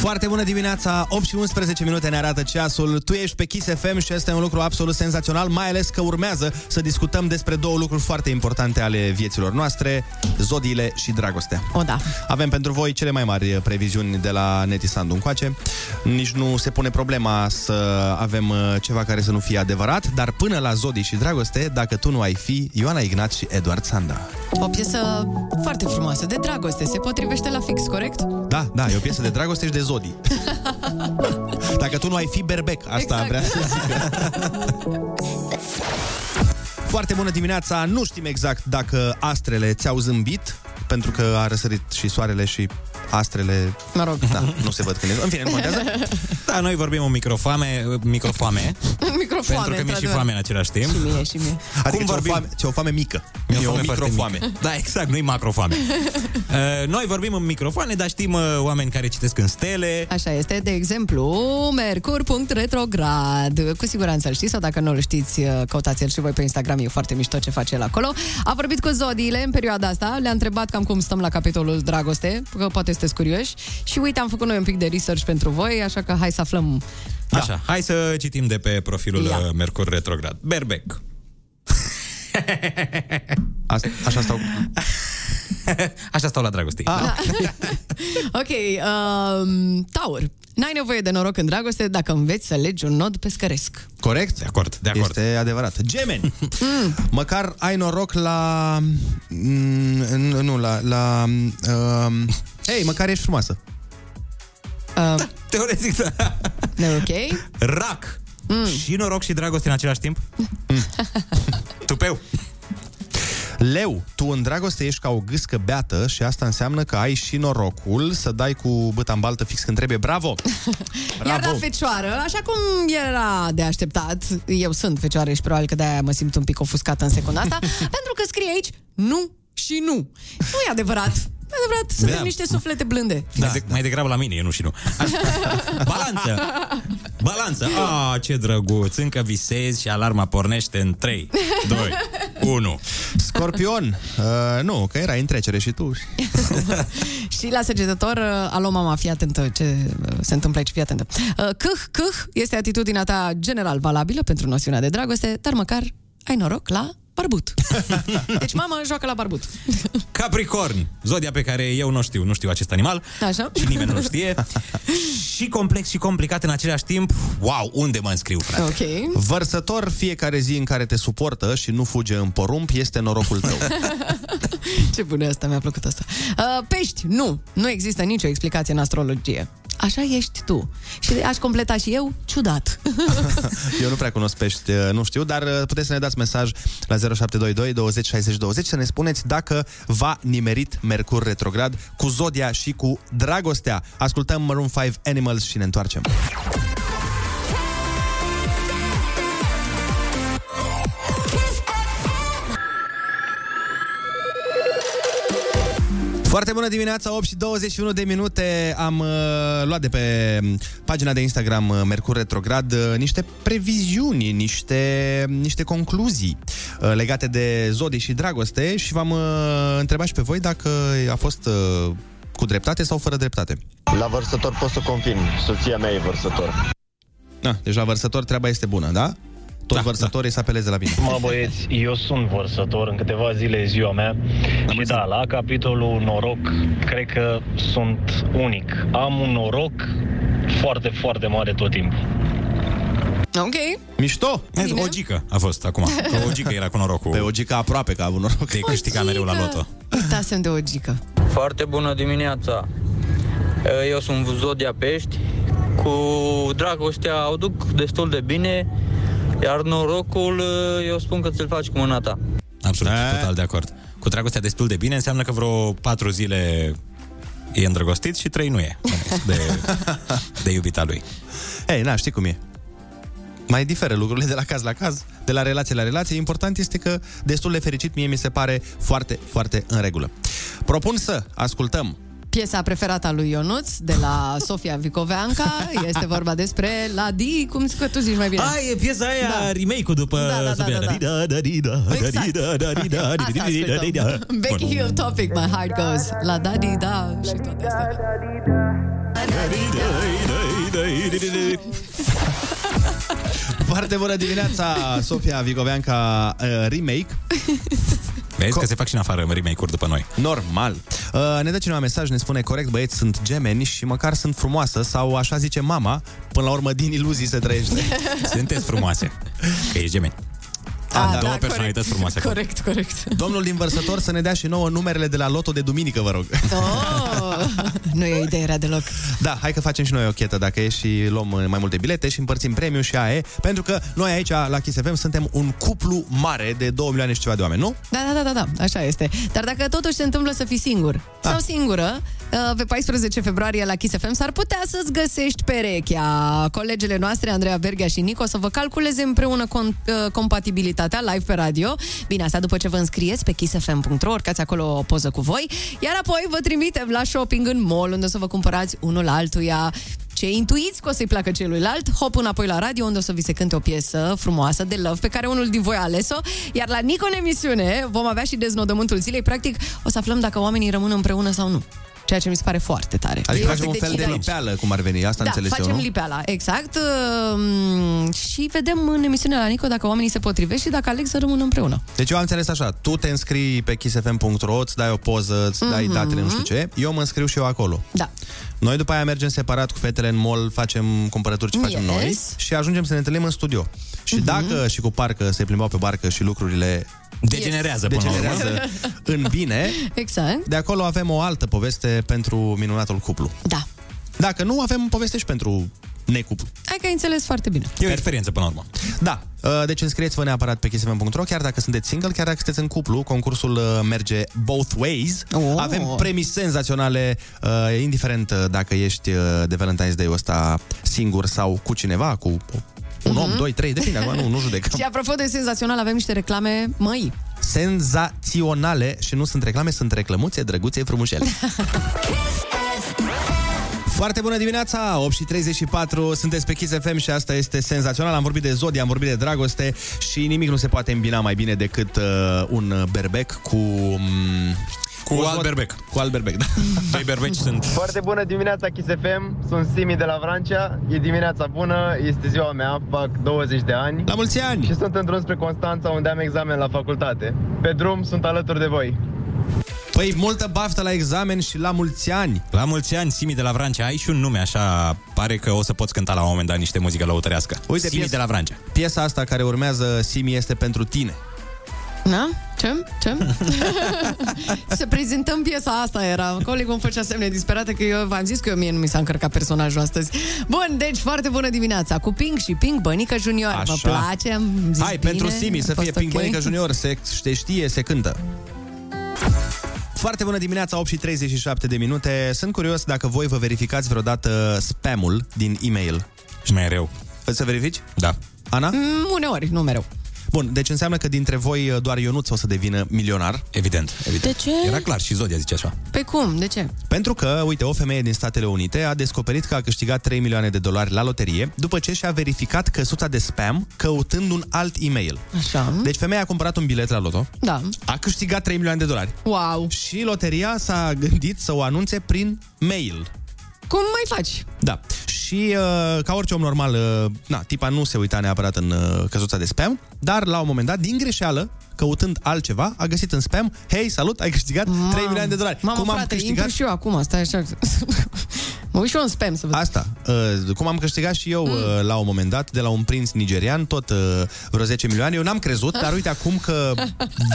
Foarte bună dimineața, 8 și 11 minute ne arată ceasul. Tu ești pe Kiss FM și este un lucru absolut senzațional, mai ales că urmează să discutăm despre două lucruri foarte importante ale vieților noastre, zodiile și dragostea. O, da. Avem pentru voi cele mai mari previziuni de la Netisandu încoace. Nici nu se pune problema să avem uh, ceva care să nu fie adevărat, dar până la zodii și dragoste, dacă tu nu ai fi, Ioana Ignat și Eduard Sanda. O piesă foarte frumoasă, de dragoste, se potrivește la fix, corect? Da, da, e o piesă de dragoste și de zodii. Dacă tu nu ai fi berbec, asta Exact. vrea să zică. Foarte bună dimineața, nu știm exact dacă astrele ți-au zâmbit, pentru că a răsărit și soarele și astrele... Mă rog. Da, nu se văd când e... În fine, nu contează. Da, noi vorbim în microfoame, microfoame, Microfoame, pentru că mi-e și într-adevăr. foame în același timp. Și mie, și mie. Adică Cum ți-o vorbim? foame, ți-o foame mică. Mi-e E o foame foarte microfoame. mică. Da, exact, nu-i macrofoame. Uh, Noi vorbim în microfoane, dar știm uh, oameni care citesc în stele. Așa este, de exemplu, Mercur.retrograd. Cu siguranță îl știți, sau dacă nu îl știți, căutați-l și voi pe Instagram, e foarte mișto ce face el acolo. A vorbit cu zodiile în perioada asta, le-a întrebat cam cum stăm la capitolul dragoste, că poate sunteți curioși. Și uite, am făcut noi un pic de research pentru voi, așa că hai să aflăm Da. Așa, hai să citim de pe profilul Ia. uh, Mercur Retrograd. Berbec. Asta, așa stau... Așa stau la dragoste. Ah, Ok, um, Taur. N-ai nevoie de noroc în dragoste dacă înveți să legi un nod pescăresc. Corect? De acord, de acord. Este adevărat. Gemeni! Măcar ai noroc la... mm, Nu, la... la um, Hei, măcar ești frumoasă. Uh, Teoretic, da. ok. Rac. Și noroc și dragoste în același timp? Tupeu. Leu, tu în dragoste ești ca o gâscă beată și asta înseamnă că ai și norocul să dai cu băta în baltă fix când trebuie. Bravo! Iar la fecioară, așa cum era de așteptat, eu sunt fecioară și probabil că de-aia mă simt un pic ofuscată în secunda asta, pentru că scrie aici nu și nu. Nu e adevărat. E adevărat, suntem Da. niște suflete blânde. Da. Mai, de, mai degrabă la mine, eu nu și nu. Așa. Balanță. Balanță. Ah, ce drăguț. Încă visezi și alarma pornește în 3, 2, 1. Scorpion, uh, nu, că era în trecere și tu. Și la săgetător, uh, alo mama, fii atentă ce uh, se întâmplă aici, fii atentă. Uh, Câh, câh este atitudinea ta general valabilă pentru noțiunea de dragoste, dar măcar ai noroc la barbut. Deci mama joacă la barbut. Capricorn, zodia pe care eu nu știu, nu știu acest animal Așa? și nimeni nu știe. și complex și complicat în același timp. Wow, unde mă înscriu, frate? Ok. Vărsător, fiecare zi în care te suportă și nu fuge în porumb, este norocul tău. Ce bună asta, mi-a plăcut asta. Uh, pești, nu. Nu există nicio explicație în astrologie. Așa ești tu. Și aș completa și eu, ciudat. Eu nu prea cunosc pești, uh, nu știu, dar uh, puteți să ne dați mesaj la 0722 20 60 20 să ne spuneți dacă v-a nimerit Mercur retrograd cu zodia și cu dragostea. Ascultăm Maroon 5 Animals și ne întoarcem. Foarte bună dimineața, 8 și 21 de minute. Am uh, luat de pe pagina de Instagram uh, Mercur Retrograd uh, niște previziuni, niște, niște concluzii uh, legate de zodii și dragoste și v-am uh, întrebat și pe voi dacă a fost uh, cu dreptate sau fără dreptate. La vărsător pot să confirm, soția mea e vărsător. Da, deci la vărsător treaba este bună, da? Toți da, vărsătorii da. să apeleze la bine. Mă băieți, eu sunt vărsător, în câteva zile e ziua mea și da, la capitolul noroc, cred că sunt unic. Am un noroc foarte, foarte mare tot timpul. Ok. Mișto! O gică a fost acum. Că o gică era cu norocul. Pe o gică aproape că a avut noroc. De câștiga mereu la loto. Uitasem de o gică. Foarte bună dimineața! Eu sunt Zodia Pești. Cu dragostea o duc destul de bine, iar norocul eu spun că ți-l faci cu mâna ta. Absolut, total de acord. Cu dragostea destul de bine înseamnă că vreo patru zile e îndrăgostit și trei nu e de, de iubita lui. Ei, na, știi cum e. Mai diferă lucrurile de la caz la caz, de la relație la relație. Important este că destul de fericit mie mi se pare foarte, foarte în regulă. Propun să ascultăm Piesa preferată a lui Ionuț, de la Sofia Vicoveanca, este vorba despre Ladi, cum că tu zici mai bine. A, e piesa aia, Da. remake-ul după Da, da, da, Sofia. da, da. Da, da, da, da, Exact. da, da, da, da, Asta da, da, da, da. ascultăm. Becky Hill Topic, My Heart Goes. La Daddy, da, și toate astea. Foarte bună dimineața, Sofia Vigoveanca uh, remake. Vezi că se fac și în afară remake-uri după noi. Normal. Uh, ne dă cineva mesaj, ne spune corect, băieți, sunt gemeni și măcar sunt frumoasă sau așa zice mama, până la urmă din iluzii se trăiește. Sunteți frumoase, că ești gemeni. A, Două personalități frumoase. acolo. Corect, corect. Domnul din Vărsător să ne dea și nouă numerele de la loto de duminică, vă rog. Oh, nu e o idee rea deloc. Da, hai că facem și noi o chetă dacă e și luăm uh, mai multe bilete și împărțim premiu și aia e, pentru că noi aici la Kiss FM suntem un cuplu mare de 2 milioane și ceva de oameni, nu? Da, da, da, da, da, așa este. Dar dacă totuși se întâmplă să fii singur Da. sau singură, Uh, Pe 14 februarie la Kiss FM s-ar putea să-ți găsești perechea. Colegele noastre, Andreea Berghia și Nico, să vă calculeze împreună con- uh, compatibilitatea live pe radio. Bine, asta după ce vă înscrieți pe kissfm.ro, urcați acolo o poză cu voi, iar apoi vă trimitem la shopping în mall, unde o să vă cumpărați unul altuia ce intuiți că o să-i placă celuilalt, hop înapoi la radio, unde o să vi se cânte o piesă frumoasă de love pe care unul din voi a ales-o. Iar la Nico în emisiune vom avea și deznodământul zilei. Practic, o să aflăm dacă oamenii rămân împreună sau nu. Ceea ce mi se pare foarte tare. Adică Ei o facem să un fel de decidă. lipeală, cum ar veni, asta Da, înțeles facem eu, nu? lipeala, exact. Um, Și vedem în emisiunea la Nico dacă oamenii se potrivesc și dacă aleg să rămână împreună. Deci eu am înțeles așa, tu te înscrii pe kissfm.ro, îți dai o poză, îți dai Mhm. datele, nu știu ce, eu mă înscriu și eu acolo. Da. Noi după aia mergem separat cu fetele în mall, facem cumpărături ce facem Yes. noi și ajungem să ne întâlnim în studio. Și dacă și cu parcă se plimbau pe barcă și lucrurile Degenerează până la urmă. degenerează în bine, Exact. de acolo avem o altă poveste pentru minunatul cuplu. Da. Dacă nu, avem poveste și pentru necuplu. Hai că ai înțeles foarte bine. E o experiență până la urmă. Da, uh, deci înscrieți-vă neapărat pe kissfm.ro Chiar dacă sunteți single, chiar dacă sunteți în cuplu Concursul uh, merge both ways Oh. Avem premii senzaționale uh, Indiferent uh, dacă ești uh, de Valentine's Day-ul ăsta Singur sau cu cineva Cu un om, doi, trei, depinde acum, nu, nu judecăm Și apropo de senzațional, avem niște reclame, măi. Senzaționale și nu sunt reclame, sunt reclămuțe, drăguțe, frumușele Foarte bună dimineața, 8 și 34, sunteți pe Kiss FM și asta este senzațional. Am vorbit de zodie, am vorbit de dragoste și nimic nu se poate îmbina mai bine decât uh, un berbec cu... Um, Cu alt berbec. Cu alt berbec, da. Cei berbeci sunt... Foarte bună dimineața, Kiss FM. Sunt Simi de la Vrancea. E dimineața bună, este ziua mea, fac 20 de ani. La mulți ani! Și sunt în drum spre Constanța, unde am examen la facultate. Pe drum sunt alături de voi. Păi, multă baftă la examen și la mulți ani. La mulți ani, Simi de la Vrancea. Ai și un nume, așa, pare că o să poți cânta la un moment dat niște muzică lăutărească. Uite, Simi piesa- de la Vrancea. Piesa asta care urmează, Simi, este pentru tine. Na? Ce? Ce? să prezentăm piesa asta era. Colegul îmi făcea semne disperate că eu v-am zis că eu mie nu mi s-a încărcat personajul astăzi. Bun, deci foarte bună dimineața cu Pink și Pink Bănică Junior. Vă place? Am zis Hai, bine? pentru Simi să A fost fie Pink ok? Bănică Junior, se se știe, se cântă. Foarte bună dimineața, 8 și 37 de minute. Sunt curios dacă voi vă verificați vreodată spamul din e-mail. Și mai rău. Vreți să verifici? Da. Ana? Mm, uneori, nu mereu. Bun, deci înseamnă că dintre voi doar Ionuț o să devină milionar. Evident, evident. De ce? Era clar și Zodia zice așa. Pe cum? De ce? Pentru că, uite, o femeie din Statele Unite a descoperit că a câștigat 3 milioane de dolari la loterie după ce și-a verificat căsuța de spam căutând un alt e-mail. Așa. Deci femeia a cumpărat un bilet la loto, Da. a câștigat 3 milioane de dolari Wow. și loteria s-a gândit să o anunțe prin mail. Cum mai faci? Da. Și uh, ca orice om normal, uh, na, tipa nu se uita neapărat în uh, căsuța de spam, dar la un moment dat, din greșeală, căutând altceva, a găsit în spam, hei, salut, ai câștigat 3 milioane de dolari. Mamă, Cum am frate, câștigat? intru și eu acum, stai așa. mă uit și eu în spam să văd. Asta. Uh, cum am câștigat și eu uh, la un moment dat de la un prinț nigerian, tot uh, vreo 10 milioane. Eu n-am crezut, dar uite acum că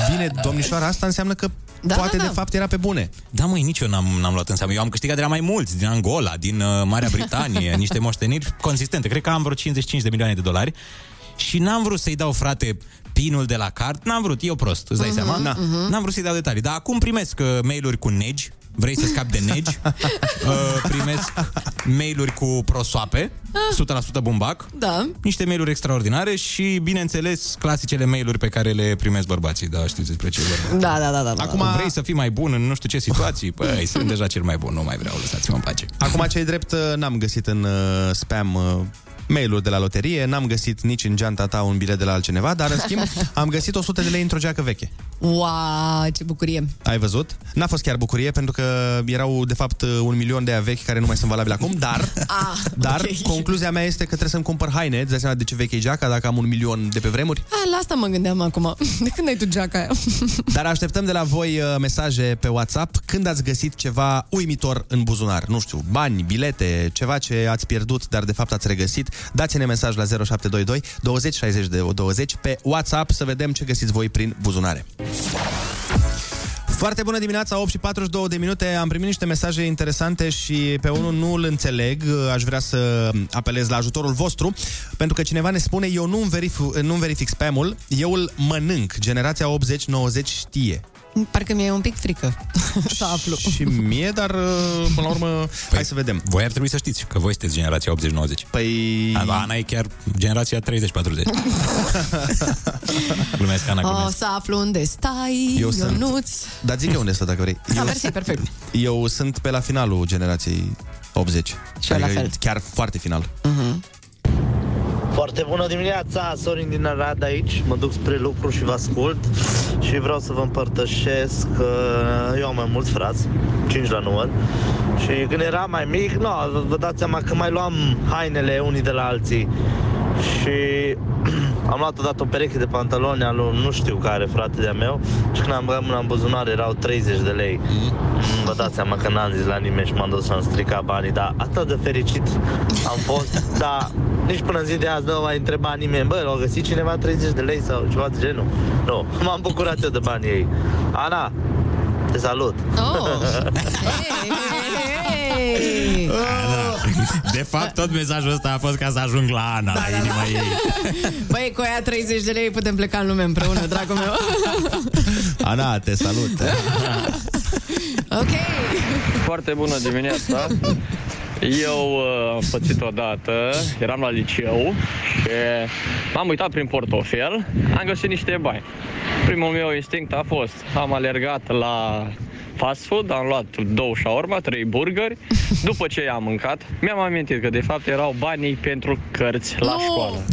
vine domnișoara asta, înseamnă că Da, poate da, da. de fapt era pe bune. Da, măi, nici eu n-am, n-am luat în seamă. Eu am câștigat de la mai mulți, din Angola, din uh, Marea Britanie, niște moșteniri consistente. Cred că am vreo 55 de milioane de dolari. Și n-am vrut să-i dau, frate, pinul de la card. N-am vrut, eu prost, îți dai Mhm, seama? Da. N-am vrut să-i dau detalii. Dar acum primesc uh, mail-uri cu negi. Vrei să scapi de negi? uh, primesc mail-uri cu prosoape, 100% bumbac. Da. Niște mail-uri extraordinare și, bineînțeles, clasicele mail-uri pe care le primesc bărbații. Da, știți despre ce e vorba. Da, da, da, da. da. Acum vrei să fii mai bun în nu știu ce situații? Păi, sunt deja cel mai bun, nu mai vreau, lăsați-mă în pace. Acum, ce drept, uh, n-am găsit în uh, spam uh, mail-uri de la loterie, n-am găsit nici în geanta ta un bilet de la altcineva, dar în schimb am găsit 100 de lei într-o geacă veche. Wow, ce bucurie. Ai văzut? N-a fost chiar bucurie, pentru că erau, de fapt, un milion de aia vechi care nu mai sunt valabile acum, dar, Ah, dar ok. concluzia mea este că trebuie să-mi cumpăr haine. Îți dai seama de ce veche e geaca dacă am un milion de pe vremuri? Ah, la asta mă gândeam acum. De când ai tu geaca aia? Dar așteptăm de la voi uh, mesaje pe WhatsApp când ați găsit ceva uimitor în buzunar. Nu știu, bani, bilete, ceva ce ați pierdut, dar de fapt ați regăsit. Dați-ne mesaj la 0722 20 60 de 20 pe WhatsApp să vedem ce găsiți voi prin buzunare. Foarte bună dimineața, 8 și 42 de minute. Am primit niște mesaje interesante și pe unul nu îl înțeleg. Aș vrea să apelez la ajutorul vostru, pentru că cineva ne spune eu nu verific, nu verific spamul, eu îl mănânc. Generația 80-90 știe. Parcă mi-e un pic frică să aflu. Și mie, dar uh, până la urmă, hai să vedem. Voi ar trebui să știți că voi sunteți generația 80-90. Păi... Ana e chiar generația 30-40. Glumesc, Ana, O glumesc. să aflu unde stai, Eu sunt. Ionuț. Dar zic eu unde stă, dacă vrei. Da, Eu, mersi, perfect. eu sunt pe la finalul generației 80. Și eu la fel. Chiar foarte final. Foarte bună dimineața, Sorin din Arad aici, mă duc spre lucru și vă ascult. Și vreau să vă împărtășesc că eu am mai mulți frați, 5 la număr. Și când eram mai mic, no, vă dați seama că mai luam hainele unii de la alții. Și am luat odată o pereche de pantaloni al lui nu știu care frate de-a meu și când am băgat mâna în buzunar erau 30 de lei. Mm, Vă dați seama că n-am zis la nimeni și m-am dus să-mi strica banii, dar atât de fericit am fost, dar nici până în zi de azi nu m-a mai întrebat nimeni, bă, au găsit cineva 30 de lei sau ceva de genul? Nu, m-am bucurat eu de banii ei. Ana, te salut! Oh. Hey! De fapt, tot mesajul ăsta a fost ca să ajung la Ana, Da, la inima ei. Băi, cu aia 30 de lei putem pleca în lume împreună, dragul meu. Ana, te salut! ok. Foarte bună dimineața! Eu uh, am pățit odată, eram la liceu și m-am uitat prin portofel, am găsit niște bani. Primul meu instinct a fost, am alergat la fast food, am luat două shawarma, trei burgeri. După ce i-am mâncat, mi-am amintit că de fapt erau banii pentru cărți la școală.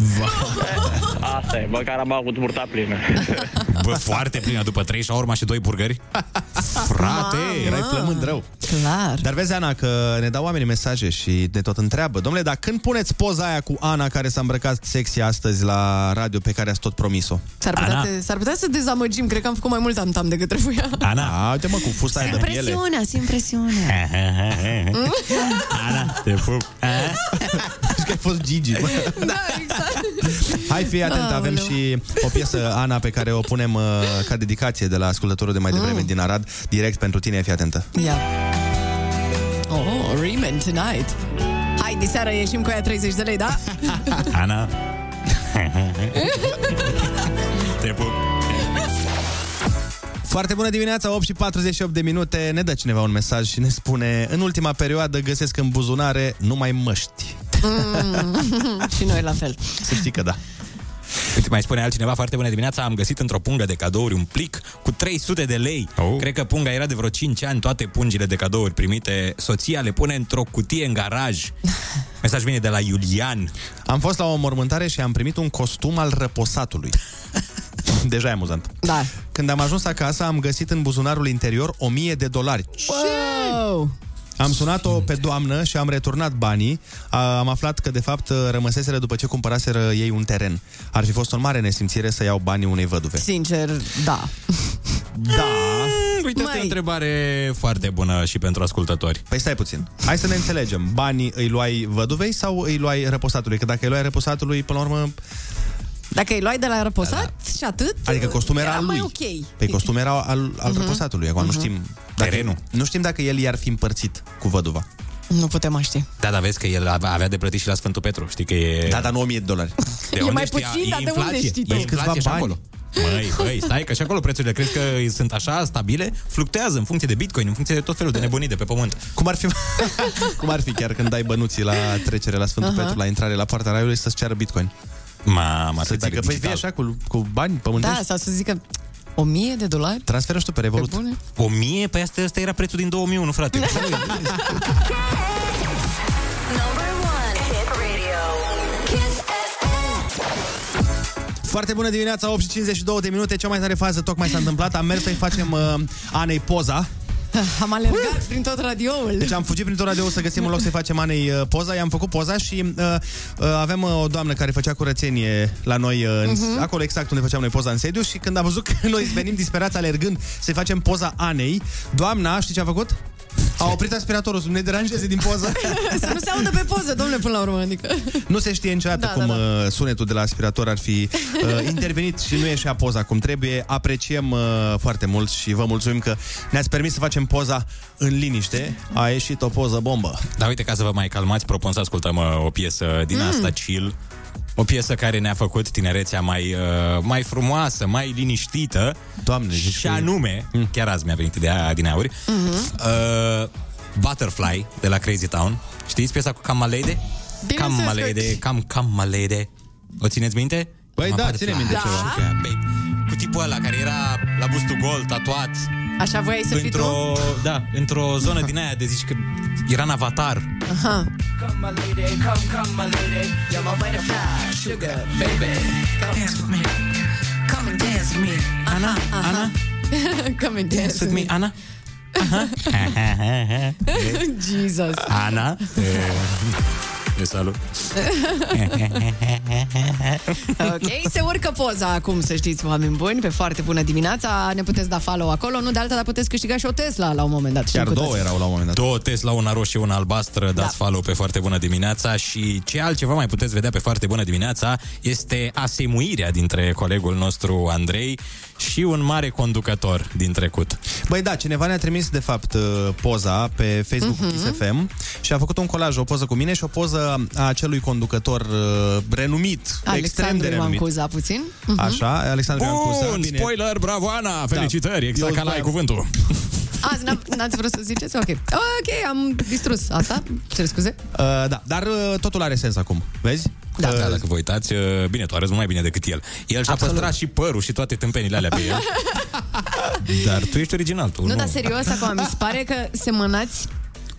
Asta e, măcar am avut burta plină. Bă, foarte plină după 3 shawarma și 2 burgeri. Frate, Erai flămând rău. Clar. Dar vezi, Ana, că ne dau oamenii mesaje și ne tot întreabă. Domnule, dar când puneți poza aia cu Ana care s-a îmbrăcat sexy astăzi la radio pe care ați tot promis-o? S-ar putea, te, s-ar putea să dezamăgim, cred că am făcut mai mult am-tam decât trebuia. Ana, uite mă, cu fusta aia Simt de piele. presiunea, simt presiunea. Ana, te pup. Zici că ai fost Gigi. bă. da, exact. Hai, fii atent, avem Aoleu. și o piesă, Ana, pe care o punem uh, ca dedicație de la ascultătorul de mai devreme Mm. din Arad, direct pentru tine, fii atentă. Ia. Oh, Riemann tonight. Hai, de seară ieșim cu aia 30 de lei, da? Ana. te pup. Foarte bună dimineața, 8 și 48 de minute. Ne dă cineva un mesaj și ne spune În ultima perioadă găsesc în buzunare numai măști. Mm, și noi la fel. Să știi că da. Uite, mai spune altcineva foarte bună dimineața, am găsit într-o pungă de cadouri un plic cu 300 de lei. Oh. Cred că punga era de vreo 5 ani, toate pungile de cadouri primite. Soția le pune într-o cutie în garaj. Mesaj vine de la Iulian. Am fost la o mormântare și am primit un costum al răposatului. Deja e amuzant. Da. Când am ajuns acasă, am găsit în buzunarul interior 1000 de dolari. Wow! Am sunat-o pe doamnă și am returnat banii. A, am aflat că, de fapt, rămăseseră după ce cumpăraseră ei un teren. Ar fi fost o mare nesimțire să iau banii unei văduve. Sincer, da. Da. Uite, asta e o întrebare foarte bună și pentru ascultători. Păi stai puțin. Hai să ne înțelegem. Banii îi luai văduvei sau îi luai răposatului? Că dacă îi luai răposatului, până la urmă... Dacă îi luai de la răposat da, și atât, Adică costumul era, era al mai lui. ok. Păi costumul era al, al Mhm. răposatului. Acum nu Mhm. știm... Dacă, Terenul. Nu știm dacă el i-ar fi împărțit cu văduva. Nu putem mai ști. Da, dar vezi că el avea de plătit și la Sfântul Petru. Știi că e... Da, dar nu 1000 de dolari. De E unde mai știa? puțin, E dar de unde inflație. știi tu? E inflație Câțiva și bani. acolo. Măi, băi, stai că și acolo prețurile crezi că sunt așa stabile, fluctuează în funcție de bitcoin, în funcție de tot felul de nebunii de pe pământ. Cum ar fi, cum ar fi chiar când dai bănuții la trecere la Sfântul Aha. Petru, la intrare la poarta raiului, să-ți ceară bitcoin? Mama, Să zică, păi fii așa cu, cu bani pământești? Da, sau să zică 1000 de dolari? Transferă și tu pe Revolut. Pe bune? O mie? Păi asta, asta era prețul din 2001, frate. Number one hit radio. Kiss FM. Foarte bună dimineața, 8 și 52 de minute, cea mai tare fază tocmai s-a întâmplat. Am mers să-i facem uh, Anei poza. Am alergat prin tot radioul. Deci am fugit prin tot radio să găsim un loc să-i facem Anei uh, poza. I-am făcut poza și uh, uh, avem uh, o doamnă care făcea curățenie la noi, uh, în, Mhm. acolo exact unde făceam noi poza în sediu și când am văzut că noi venim disperați alergând să-i facem poza Anei, doamna, știi ce a făcut? A oprit aspiratorul să nu ne deranjeze din poză. să nu se audă pe poză, domnule, până la urmă. Adică... Nu se știe niciodată Da, cum da, da. uh, sunetul de la aspirator ar fi uh, intervenit și nu ieșea poza cum trebuie. Apreciem uh, foarte mult și vă mulțumim că ne-ați permis să facem poza în liniște. A ieșit o poză bombă. Dar uite, ca să vă mai calmați, propun să ascultăm uh, o piesă din Mm. asta chill. O piesă care ne-a făcut tinerețea mai, uh, mai frumoasă, mai liniștită. Doamne, și anume, chiar azi mi-a venit ideea din auri, uh, Butterfly de la Crazy Town. Știți piesa cu Cam Malede? Cam Bineînțeles că- Malede, Cam Cam Malede. O țineți minte? Băi, Cam da, Butterfly. ține minte ceva. Da? Băi, cu tipul ăla care era la bustul gol, tatuat, Așa voiai să fii tu? într-o, da, într-o zonă din aia de zici că era în avatar. Aha. Come my lady, come, come my lady, you're my butterfly, sugar, baby. Come dance with me, come and dance with me. Ana, Ana, Come and dance with me, Ana. Jesus. Ana. De salut. Ok, se urcă poza acum, să știți, oameni buni, pe foarte bună dimineața. Ne puteți da follow acolo, nu de alta, dar puteți câștiga și o Tesla la un moment dat. știm cu toții. la un moment dat. Două Tesla, una roșie, una albastră, dați da. follow pe Foarte Bună Dimineața și ce altceva mai puteți vedea pe Foarte Bună Dimineața este asemuirea dintre colegul nostru Andrei și un mare conducător din trecut. Băi, da, cineva ne-a trimis, de fapt, uh, poza pe Facebook Mhm. uh-huh. Kiss FM și a făcut un colaj, o poză cu mine și o poză a acelui conducător uh, renumit, extrem de Alexandru Ioan renumit. Cuza, puțin. Mhm. Așa, Alexandru Ioan Cuza. Bun, bine. spoiler, bravo Ana, felicitări, exact Eu ca la ai voiam- cuvântul. Azi n- n-ați vrut să ziceți? Ok. Ok, am distrus asta. Cer scuze. Uh, da, dar uh, totul are sens acum, vezi? Da, da, dacă vă uitați, uh, bine, tu arăți mult mai bine decât el. El și-a Absolut. păstrat și părul și toate tâmpenile alea pe el. Dar tu ești original, tu Nu, nu. dar serios, acum mi se pare că semănați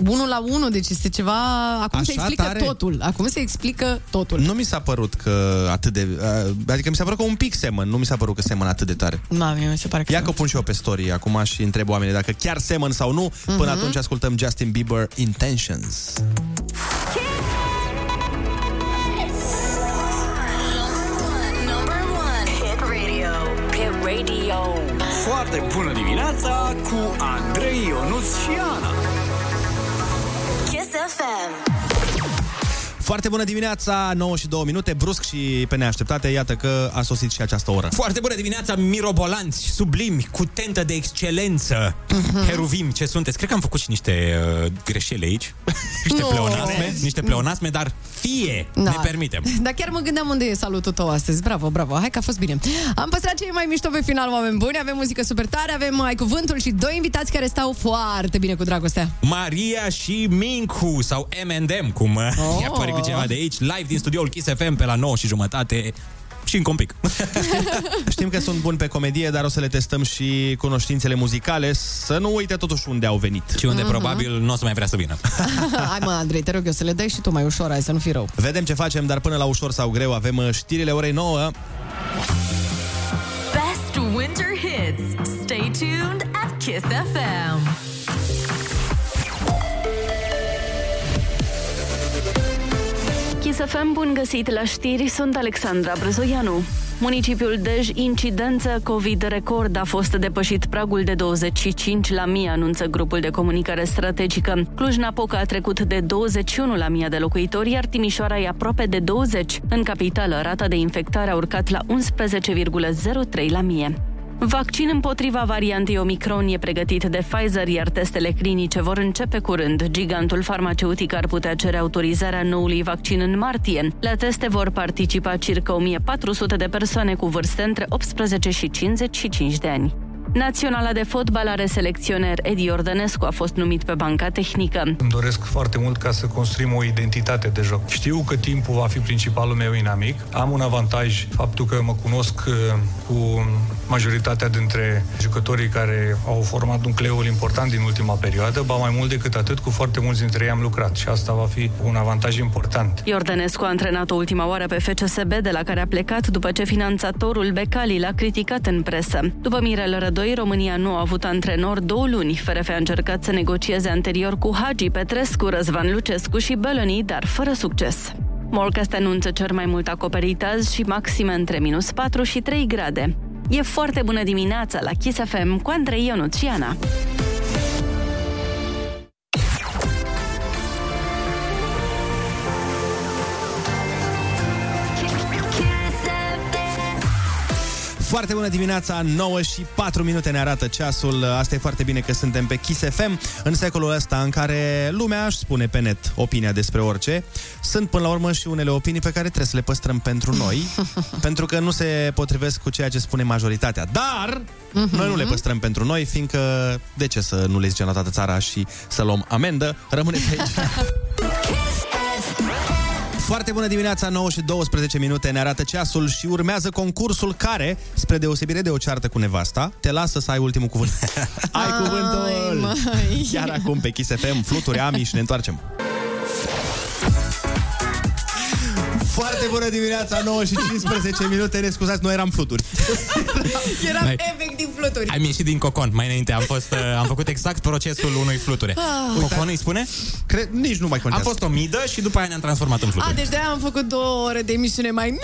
unul la unul, deci este ceva... Acum Așa se explică tare? totul. Acum se explică totul. Nu mi s-a părut că atât de... Uh, adică mi s-a părut că un pic semăn, nu mi s-a părut că semăn atât de tare. Ma, mie mi se pare că... Ia că o pun și eu pe story acum și întreb oamenii dacă chiar semăn sau nu. Până Mhm. atunci ascultăm Justin Bieber Intentions. Number one hit radio. Hit radio. Foarte bună dimineața cu Andrei Ionuț și Ana. Kiss FM. Foarte bună dimineața, 9 și 2 minute, brusc și pe neașteptate, iată că a sosit și această oră. Foarte bună dimineața, mirobolanți, sublimi, cu tentă de excelență, Mhm. heruvim, ce sunteți. Cred că am făcut și niște uh, greșeli aici, niște Nu. pleonasme, niște pleonasme, dar fie, Da. ne permitem. Dar chiar mă gândeam unde e salutul tău astăzi. Bravo, bravo. Hai că a fost bine. Am păstrat cei mai mișto pe final, oameni buni. Avem muzică super tare, avem mai cuvântul și doi invitați care stau foarte bine cu dragostea. Maria și Mincu sau M&M, cum oh. Oh. i-a părut cineva de aici, live din studioul Kiss FM pe la 9 și jumătate și încă un pic. Știm că sunt buni pe comedie, dar o să le testăm și cunoștințele muzicale, să nu uite totuși unde au venit. Și unde probabil nu o să mai vrea să vină. Hai mă, Andrei, te rog eu să le dai și tu mai ușor, hai să nu fii rău. Vedem ce facem, dar până la ușor sau greu avem uh, știrile orei 9. Best winter hits. Stay tuned at Kiss FM. Kiss FM, bun găsit la știri, sunt Alexandra Brezoianu. Municipiul Dej, incidență COVID record, a fost depășit pragul de 25 la mie, anunță grupul de comunicare strategică. Cluj-Napoca a trecut de 21 la mie de locuitori, iar Timișoara e aproape de 20. În capitală, rata de infectare a urcat la 11,03 la mie. Vaccin împotriva variantei Omicron e pregătit de Pfizer, iar testele clinice vor începe curând. Gigantul farmaceutic ar putea cere autorizarea noului vaccin în martie. La teste vor participa circa 1400 de persoane cu vârste între 18 și 55 de ani. Naționala de fotbal are selecționer Edi Ordănescu a fost numit pe banca tehnică. Îmi doresc foarte mult ca să construim o identitate de joc. Știu că timpul va fi principalul meu inamic. Am un avantaj, faptul că mă cunosc uh, cu majoritatea dintre jucătorii care au format nucleul important din ultima perioadă, ba mai mult decât atât, cu foarte mulți dintre ei am lucrat și asta va fi un avantaj important. Iordănescu a antrenat o ultima oară pe FCSB, de la care a plecat după ce finanțatorul Becali l-a criticat în presă. După Mirel Rădoi, România nu a avut antrenor două luni. FRF a încercat să negocieze anterior cu Hagi Petrescu, Răzvan Lucescu și Bălănii, dar fără succes. Morcast anunță cer mai mult acoperit azi și maxime între minus 4 și 3 grade. E foarte bună dimineața la Kiss FM cu Andrei Ionuț Foarte bună dimineața, 9 și 4 minute ne arată ceasul. Asta e foarte bine că suntem pe Kiss FM în secolul ăsta în care lumea își spune pe net opinia despre orice. Sunt până la urmă și unele opinii pe care trebuie să le păstrăm pentru noi, pentru că nu se potrivesc cu ceea ce spune majoritatea. Dar noi nu le păstrăm pentru noi, fiindcă de ce să nu le zicem la toată țara și să luăm amendă? Rămâneți aici. Foarte bună dimineața, 9 și 12 minute ne arată ceasul și urmează concursul care, spre deosebire de o ceartă cu nevasta, te lasă să ai ultimul cuvânt. ai cuvântul! mai. Chiar acum pe Kiss FM, fluturi, amiș și ne întoarcem. Foarte bună dimineața, 9 și 15 minute, ne scuzați, noi eram fluturi. Eram Hai. efectiv fluturi. Am ieșit din cocon mai înainte, am, fost, uh, am făcut exact procesul unui fluture. Ah. Cocon îi spune? Cred, nici nu mai Am contează. fost o midă și după aia ne-am transformat în A, fluture. deci de-aia am făcut două ore de emisiune mai ne,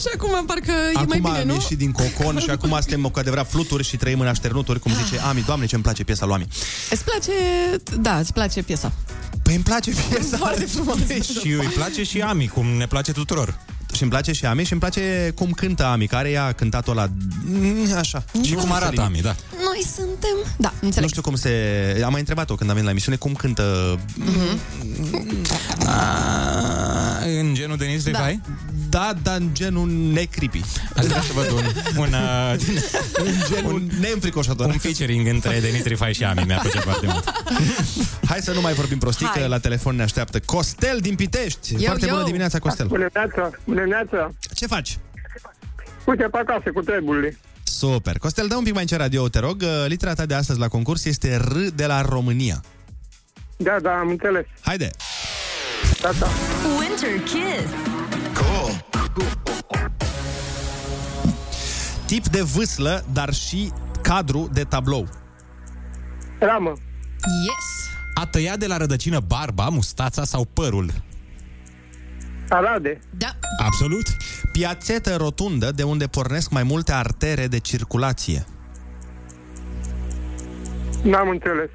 și acum parcă e mai Acum bine, am nu? ieșit din cocon și acum suntem cu adevărat fluturi și trăim în așternuturi, cum zice Ami. Doamne, ce-mi place piesa lui Ami. Îți place, da, îți place piesa. Păi îmi place piesa. Foarte frumos. Și îi place și Ami, cum ne place tuturor. Și îmi place și Ami și îmi place cum cântă Ami, care i-a cântat-o la... Mm, Așa. Și cum arată Ami, da. Noi suntem... Da, Nu înțeleg. știu cum se... Am mai întrebat-o când am venit la emisiune cum cântă... A, în genul Denis Rivai? Da, dar în genul necripy. Aș vrea să văd un, un, uh, În genul neînfricoșător. un featuring între Denis Rifai și Ami. Mi-a plăcut foarte mult. Hai să nu mai vorbim prostii, Hai. că la telefon ne așteaptă Costel din Pitești. Yo, Foarte yo. bună dimineața, Costel. Bună dimineața, bună dimineața. Ce faci? Uite pe acasă cu treburile. Super. Costel, dă un pic mai încet radio, te rog. Litera ta de astăzi la concurs este R de la România. Da, da, am înțeles. Haide! Da, da. Winter Kiss. Tip de vâslă, dar și cadru de tablou. Ramă, Yes! A tăia de la rădăcină barba, mustața sau părul. Arade, Da. Absolut. Piațetă rotundă de unde pornesc mai multe artere de circulație. n-am înțeles.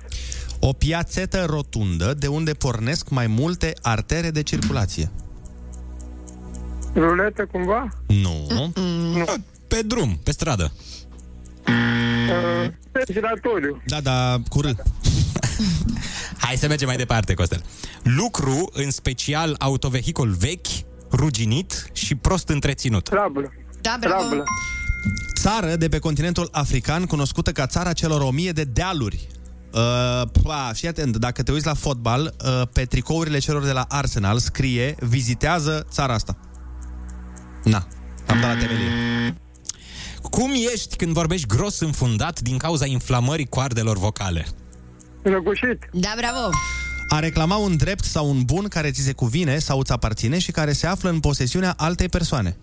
O piațetă rotundă de unde pornesc mai multe artere de circulație. Ruletă cumva? Nu. Nu. Pe drum, pe stradă. Uh, giratoriu. Da, da, cu R. Hai să mergem mai departe, Costel. Lucru, în special autovehicul vechi, ruginit și prost întreținut. Trablă. Da, bravo. Trablă. Țară de pe continentul african cunoscută ca țara celor o mie de dealuri. Uh, pa, fii atent, dacă te uiți la fotbal, uh, pe tricourile celor de la Arsenal scrie vizitează țara asta. Na, am dat la temelie. Cum ești când vorbești gros înfundat din cauza inflamării coardelor vocale? Înăbușit. Da, bravo. A reclama un drept sau un bun care ți se cuvine sau îți aparține și care se află în posesiunea altei persoane.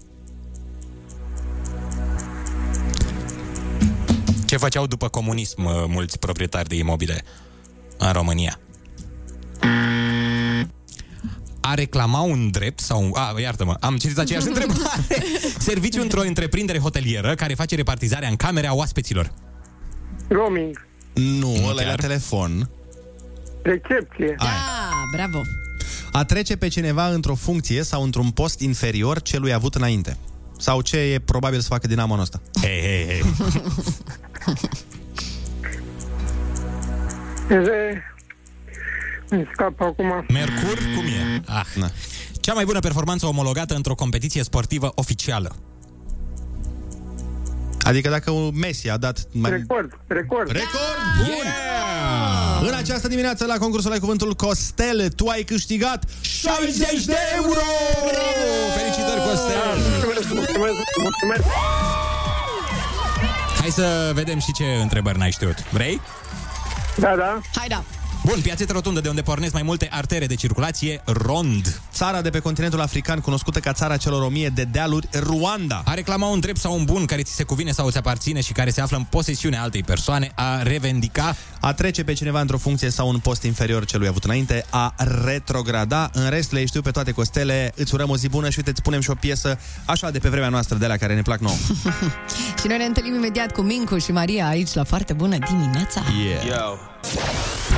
Ce făceau după comunism uh, mulți proprietari de imobile în România? A reclama un drept sau... A, iartă-mă, am citit aceeași întrebare. Serviciu într-o întreprindere hotelieră care face repartizarea în camere a oaspeților. Roaming. Nu, ăla e la chiar. telefon. Recepție. Da, bravo. A trece pe cineva într-o funcție sau într-un post inferior celui avut înainte. Sau ce e probabil să facă din anul ăsta. Hei, hei, hei. Re... Îmi scapă acum. Mercur, cum e? Ah. Na. Cea mai bună performanță omologată într-o competiție sportivă oficială. Adică dacă un Messi a dat mai... Record, record. Record bun! Yeah! În această dimineață la concursul Ai Cuvântul Costel, tu ai câștigat 60 de euro! Felicitări, Costel! Mulțumesc, mulțumesc, mulțumesc. Hai să vedem și ce întrebări n-ai știut. Vrei? Da, da. Hai, da. Bun, piațetă rotundă de unde pornesc mai multe artere de circulație, rond. Țara de pe continentul african, cunoscută ca țara celor o mie de dealuri, Ruanda. A reclama un drept sau un bun care ți se cuvine sau ți aparține și care se află în posesiunea altei persoane, a revendica, A trece pe cineva într-o funcție sau un post inferior celui avut înainte, a retrograda. În rest le știu pe toate costele. Îți urăm o zi bună și uite, îți punem și o piesă așa de pe vremea noastră, de la care ne plac nouă. Și noi ne întâlnim imediat cu Mincu și Maria aici la foarte bună dimineața. Yeah.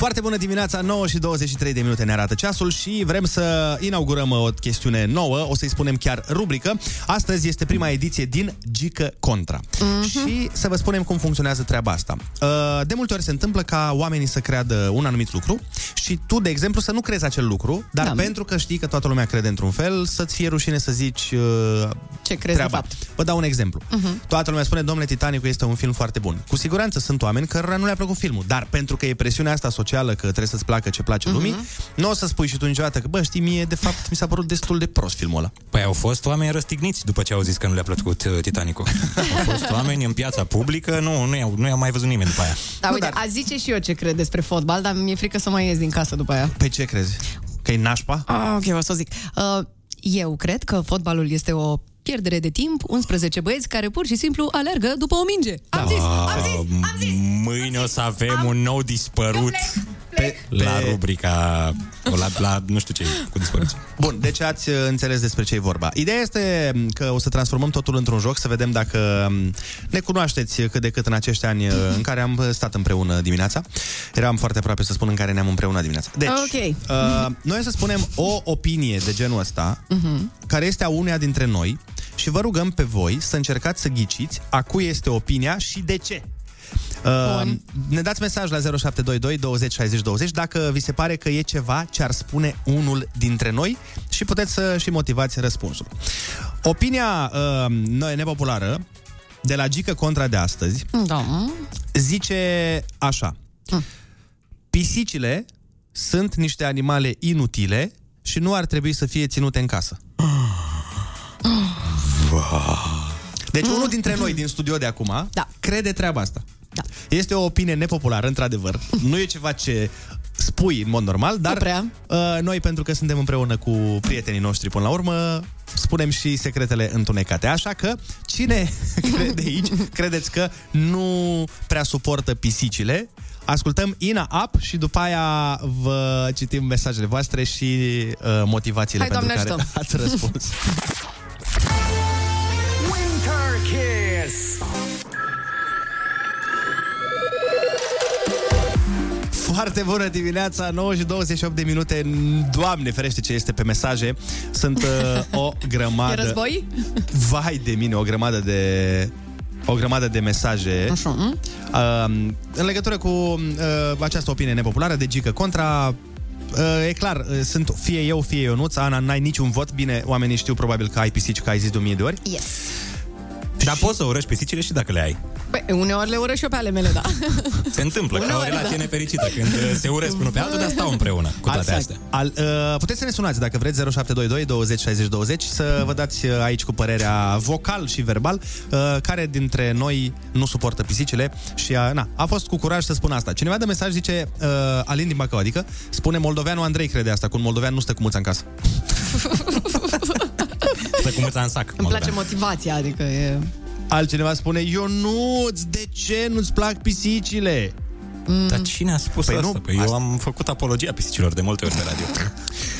Foarte bună dimineața, 9 și 23 de minute ne arată ceasul și vrem să inaugurăm o chestiune nouă, o să-i spunem chiar rubrică. Astăzi este prima ediție din Gică Contra. Mhm. Și să vă spunem cum funcționează treaba asta. Uh, De multe ori se întâmplă ca oamenii să creadă un anumit lucru și tu, de exemplu, să nu crezi acel lucru, dar Da. pentru că știi că toată lumea crede într-un fel, să-ți fie rușine să zici uh, Ce crezi de fapt? Vă dau un exemplu. Mhm. Toată lumea spune, domnule, Titanicul este un film foarte bun. Cu siguranță sunt oameni cărora nu le-a plăcut filmul, dar pentru că e presiunea asta socială că trebuie să-ți placă ce place Mhm. lumii, nu o să spui și tu niciodată că, bă, știi, mie, de fapt, mi s-a părut destul de prost filmul ăla. Păi au fost oameni răstigniți după ce au zis că nu le-a plăcut uh, Titanicul. Au fost oameni în piața publică, nu, nu i-au, nu i-au mai văzut nimeni după aia. Da, uite, a zice și eu ce cred despre fotbal, dar mi-e frică să mai ies din casă după aia. Pe ce crezi? Că e nașpa? Ah, ok, o să o zic. Uh, eu cred că fotbalul este o pierdere de timp, 11 băieți care pur și simplu alergă după o minge. Am zis, am zis, am zis. Mâine o să avem un nou dispărut pe, la rubrica, la, la nu știu ce, cu dispăruți. Bun, deci ați uh, înțeles despre ce e vorba. Ideea este m, că o să transformăm totul într-un joc, să vedem dacă m, ne cunoașteți cât de cât în acești ani uh, în care am stat împreună dimineața. Eram foarte aproape să spun în care ne-am împreună dimineața. Deci, Ok. uh, noi o să spunem o opinie de genul ăsta, Mhm. care este a uneia dintre noi și vă rugăm pe voi să încercați să ghiciți a cui este opinia și de ce. Uh, ne dați mesaj la 0722 20 60 20 dacă vi se pare că e ceva ce ar spune unul dintre noi și puteți să și motivați răspunsul. Opinia uh, noi nepopulară de la Gică Contra de astăzi Da. zice așa. Pisicile sunt niște animale inutile și nu ar trebui să fie ținute în casă. Deci unul dintre noi din studio de acum da. crede treaba asta. Da. Este o opinie nepopulară, într-adevăr. Nu e ceva ce spui în mod normal, dar prea. Uh, noi, pentru că suntem împreună cu prietenii noștri până la urmă, spunem și secretele întunecate. Așa că, cine crede aici, credeți că nu prea suportă pisicile, Ascultăm Ina Up și după aia vă citim mesajele voastre și uh, motivațiile Hai, pentru Doamne, care ajută! ați răspuns. Winter Kiss. Foarte bună dimineața, 9 și 28 de minute. Doamne ferește ce este pe mesaje. Sunt uh, o grămadă... E război? Vai de mine, o grămadă de o grămadă de mesaje Așa. uh, în legătură cu uh, această opinie nepopulară de Gică Contra. Uh, e clar, uh, sunt fie eu, fie Ionuț. Ana, n-ai niciun vot. Bine, oamenii știu probabil că ai pisici, că ai zis de o mie de ori. Yes. Dar poți să urăști pisicile și dacă le ai. Băi, uneori le urăși și eu pe ale mele, da. Se întâmplă ca o Uneori, relație da. nefericită când uh, se urăsc unul pe altul, dar stau împreună cu toate Exact. astea. Al, uh, puteți să ne sunați dacă vreți 0722 20 60 20 să vă dați uh, aici cu părerea vocal și verbal uh, care dintre noi nu suportă pisicile și uh, na, a fost cu curaj să spun asta. Cineva de mesaj zice uh, Alin din Bacău, adică spune moldoveanul Andrei crede asta, cu un moldovean nu stă cu muța în casă. Stă cu mâța în sac. Îmi place motivația, adică e... Altcineva spune Ionuț, de ce nu-ți plac pisicile? Mm. Dar cine a spus Păi asta? nu, păi eu am făcut apologia pisicilor de multe ori pe radio.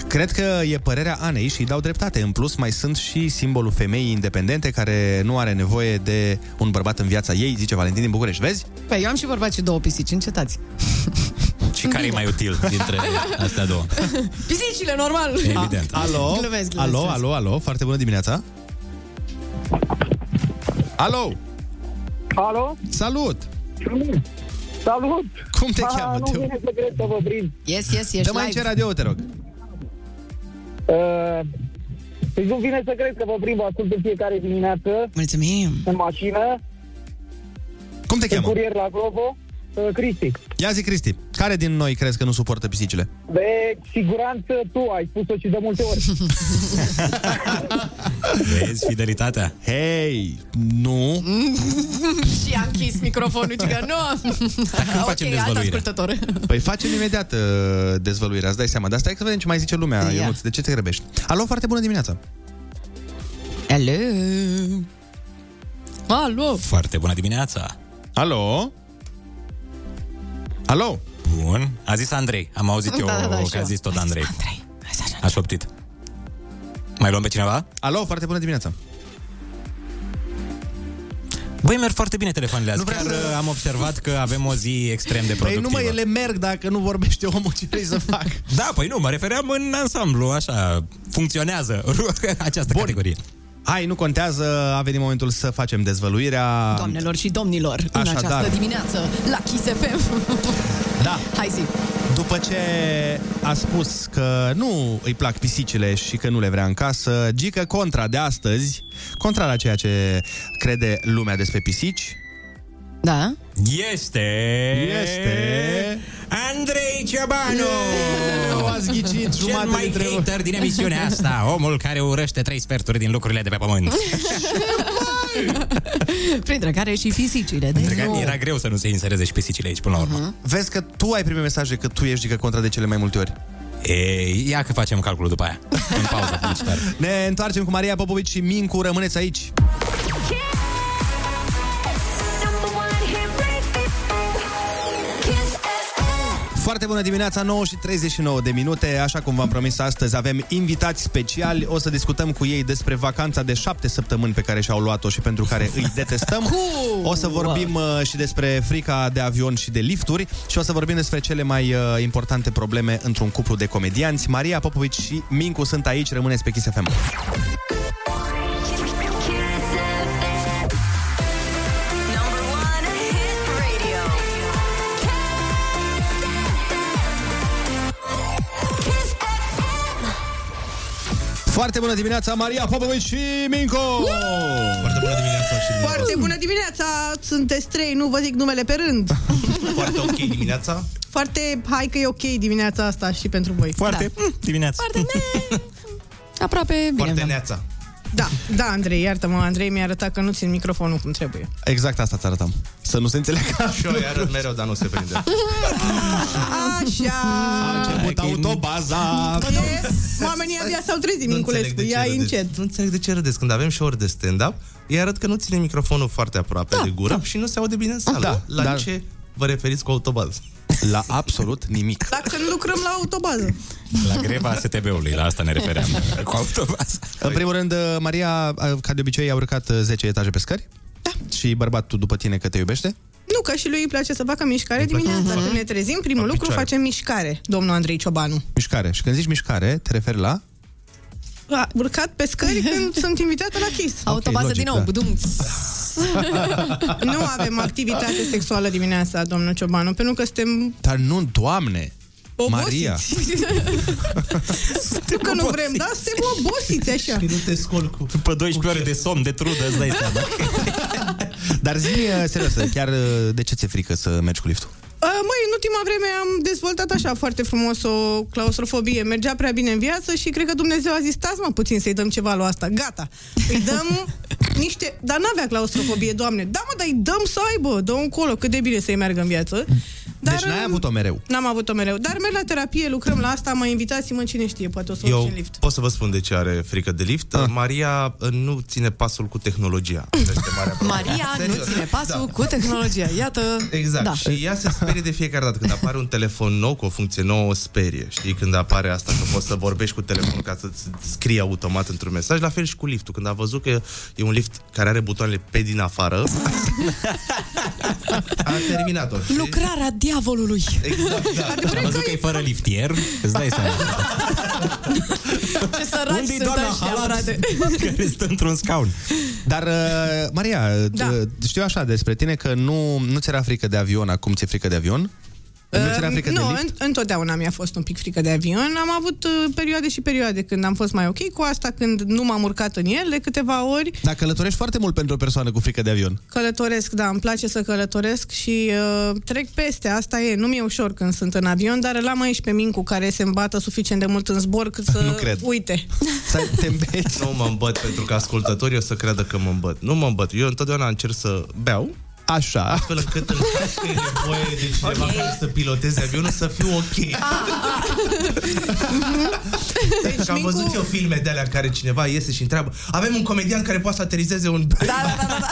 Cred că e părerea Anei și îi dau dreptate. În plus, mai sunt și simbolul femeii independente care nu are nevoie de un bărbat în viața ei, zice Valentin din București. Vezi? Păi eu am și vorbat și două pisici, încetați. Și care e mai util dintre astea două? Pisicile, normal! Evident. Alo? Glumesc, glumesc, alo, glumesc. alo, alo, foarte bună dimineața. Alo! Alo? Salut! Salut! Cum te Ah, cheamă? Nu Te- vine să cred că vă prind. Yes, yes, ești Dă mai live. ce radio, te rog. Uh, deci nu vine să cred că vă prind, vă ascult în fiecare dimineață. Mulțumim! În mașină. Cum te În cheamă? curier la Globo. Uh, Cristi. Ia zi, Cristi, care din noi crezi că nu suportă pisicile? De siguranță tu ai spus-o și de multe ori. Vezi fidelitatea? Hei, nu. și am închis microfonul, ci că nu. când facem ok, alt dezvăluirea? ascultător. Păi facem imediat uh, dezvăluirea, îți dai seama. Dar stai să vedem ce mai zice lumea, Ia. Ionuț. De ce te grăbești? Alo, foarte bună dimineața. Alo. Alo. Foarte bună dimineața! Alo? Alo? Bun. A zis Andrei. Am auzit eu Da, da, da, și că a eu. zis tot Andrei. A șoptit. Mai luăm pe cineva? Alo, foarte bună dimineața. Băi, merg foarte bine telefoanele astea. Chiar uh, am observat că avem o zi extrem de Păi productivă. nu mă, ele merg dacă nu vorbește omul ce vrei să fac. Da, păi nu, mă refeream în ansamblu, așa, funcționează această Bun. categorie. Hai, nu contează, a venit momentul să facem dezvăluirea. Doamnelor și domnilor, în Așadar. această dimineață, la Kiss FM. Da. Hai zi. După ce a spus că nu îi plac pisicile și că nu le vrea în casă, Gică contra de astăzi, contra la ceea ce crede lumea despre pisici, Da? Este... Este... Andrei Ciobanu! Nu ați ghicit Cel jumate mai dintre voi. hater din emisiunea asta, omul care urăște trei sferturi din lucrurile de pe pământ. Printre care și fisicile. Deci Între care nu. era greu să nu se insereze și pisicile aici până la urmă. Vezi că tu ai primit mesaje că tu ești Gică contra de cele mai multe ori. Ei, ia că facem calculul după aia. În pauză publicitară. Ne întoarcem cu Maria Popovici și Mincu, rămâneți aici. Foarte bună dimineața, 9 și 39 de minute. Așa cum v-am promis astăzi, avem invitați speciali. O să discutăm cu ei despre vacanța de șapte săptămâni pe care și-au luat-o și pentru care îi detestăm. O să vorbim uh, și despre frica de avion și de lifturi și o să vorbim despre cele mai uh, importante probleme într-un cuplu de comedianți. Maria Popovici și Mincu sunt aici, rămâneți pe Kiss FM. Foarte bună dimineața, Maria Popovici și Mincu! Foarte bună dimineața și Foarte bună dimineața! Sunteți trei, nu vă zic numele pe rând. Foarte ok dimineața. Foarte, hai că e ok dimineața asta și pentru voi. Foarte da. dimineața. Foarte ne... Aproape bine. Foarte v-am. neața. Da, da, Andrei, iartă-mă, Andrei mi-a arătat că nu țin microfonul cum trebuie. Exact asta ți arătam. Să nu se înțeleagă. Și eu îi arăt mereu, dar nu se prinde. Așa. A început autobaza. E, Oamenii abia s-au trezit, Minculescu, ia încet. Nu înțeleg de ce râdeți. Când avem și ori de stand-up, îi arăt că nu ține microfonul foarte aproape de gură și nu se aude bine în sală. Da, La dar- ce vă referiți cu autobază? La absolut nimic. Dacă nu lucrăm la autobază. La greva STB-ului, la asta ne refeream. Cu autobaz. În primul rând, Maria, ca de obicei, a urcat 10 etaje pe scări. Da. Și bărbatul după tine că te iubește. Nu, că și lui îi place să facă mișcare dimineața. Când ne trezim, primul lucru picioare. facem mișcare, domnul Andrei Ciobanu. Mișcare. Și când zici mișcare, te referi la... A urcat pe scări când sunt invitată la Kiss. Autobază logic, din nou, da. budum. nu avem activitate sexuală dimineața, domnul Ciobanu, pentru că suntem Dar nu, doamne! Maria. obosiți. nu că nu vrem, dar suntem obosiți așa. Nu te scol cu... După 12 ore de somn, de trudă, îți dai seama. Dar zi serios, chiar uh, de ce ți-e frică să mergi cu liftul? Uh, Măi, în ultima vreme am dezvoltat așa foarte frumos o claustrofobie. Mergea prea bine în viață și cred că Dumnezeu a zis, stați mă puțin să-i dăm ceva lui asta. Gata. Îi dăm niște... Dar n-avea claustrofobie, doamne. Da, mă, dar îi dăm să aibă. Dă încolo, cât de bine să-i meargă în viață. Dar, deci n-ai um, avut-o mereu. N-am avut-o mereu. Dar merg la terapie, lucrăm la asta, mă invitați-mă, cine știe, poate o să urc și Eu în lift. pot să vă spun de ce are frică de lift. Ah. Maria uh, nu ține pasul cu tehnologia. Asta este marea problemă. Maria nu Serios. ține pasul Da. cu tehnologia. Iată. Exact. Da. Și ea se sperie de fiecare dată când apare un telefon nou cu o funcție nouă, o sperie. Știi, când apare asta că poți să vorbești cu telefonul ca să-ți scrie automat într-un mesaj, la fel și cu liftul. Când a văzut că e un lift care are butoanele pe din afară, a terminat-o. știi? Lucrarea diavolului. Exact, da. Și am văzut că e fără liftier, îți dai seama. Ce săraci Unde-i sunt doamna ăștia, Halat? frate. Care stă într-un scaun. Dar, uh, Maria, Da. da. știu așa despre tine că nu, nu ți era frică de avion, acum ți-e frică de avion? Nu ți era frică Uh, nu, de lift? în, întotdeauna mi-a fost un pic frică de avion. Am avut uh, perioade și perioade când am fost mai ok cu asta, când nu m-am urcat în el de câteva ori. Dar călătorești foarte mult pentru o persoană cu frică de avion. Călătoresc, da, îmi place să călătoresc și uh, trec peste, asta e. Nu mi-e ușor când sunt în avion, dar l-am aici pe Mincu care se îmbată suficient de mult în zbor cât să Nu cred. uite. Să te îmbeți. Nu mă îmbăt pentru că ascultătorii o să creadă că mă îmbăt. Nu mă îmbăt. Eu întotdeauna încerc să beau Așa. Astfel încât în caz că e nevoie de cineva okay. care să piloteze avionul să fiu ok. deci că am Mincu- văzut eu filme de alea în care cineva iese și întreabă avem un comedian care poate să aterizeze un... Da, da, da, da.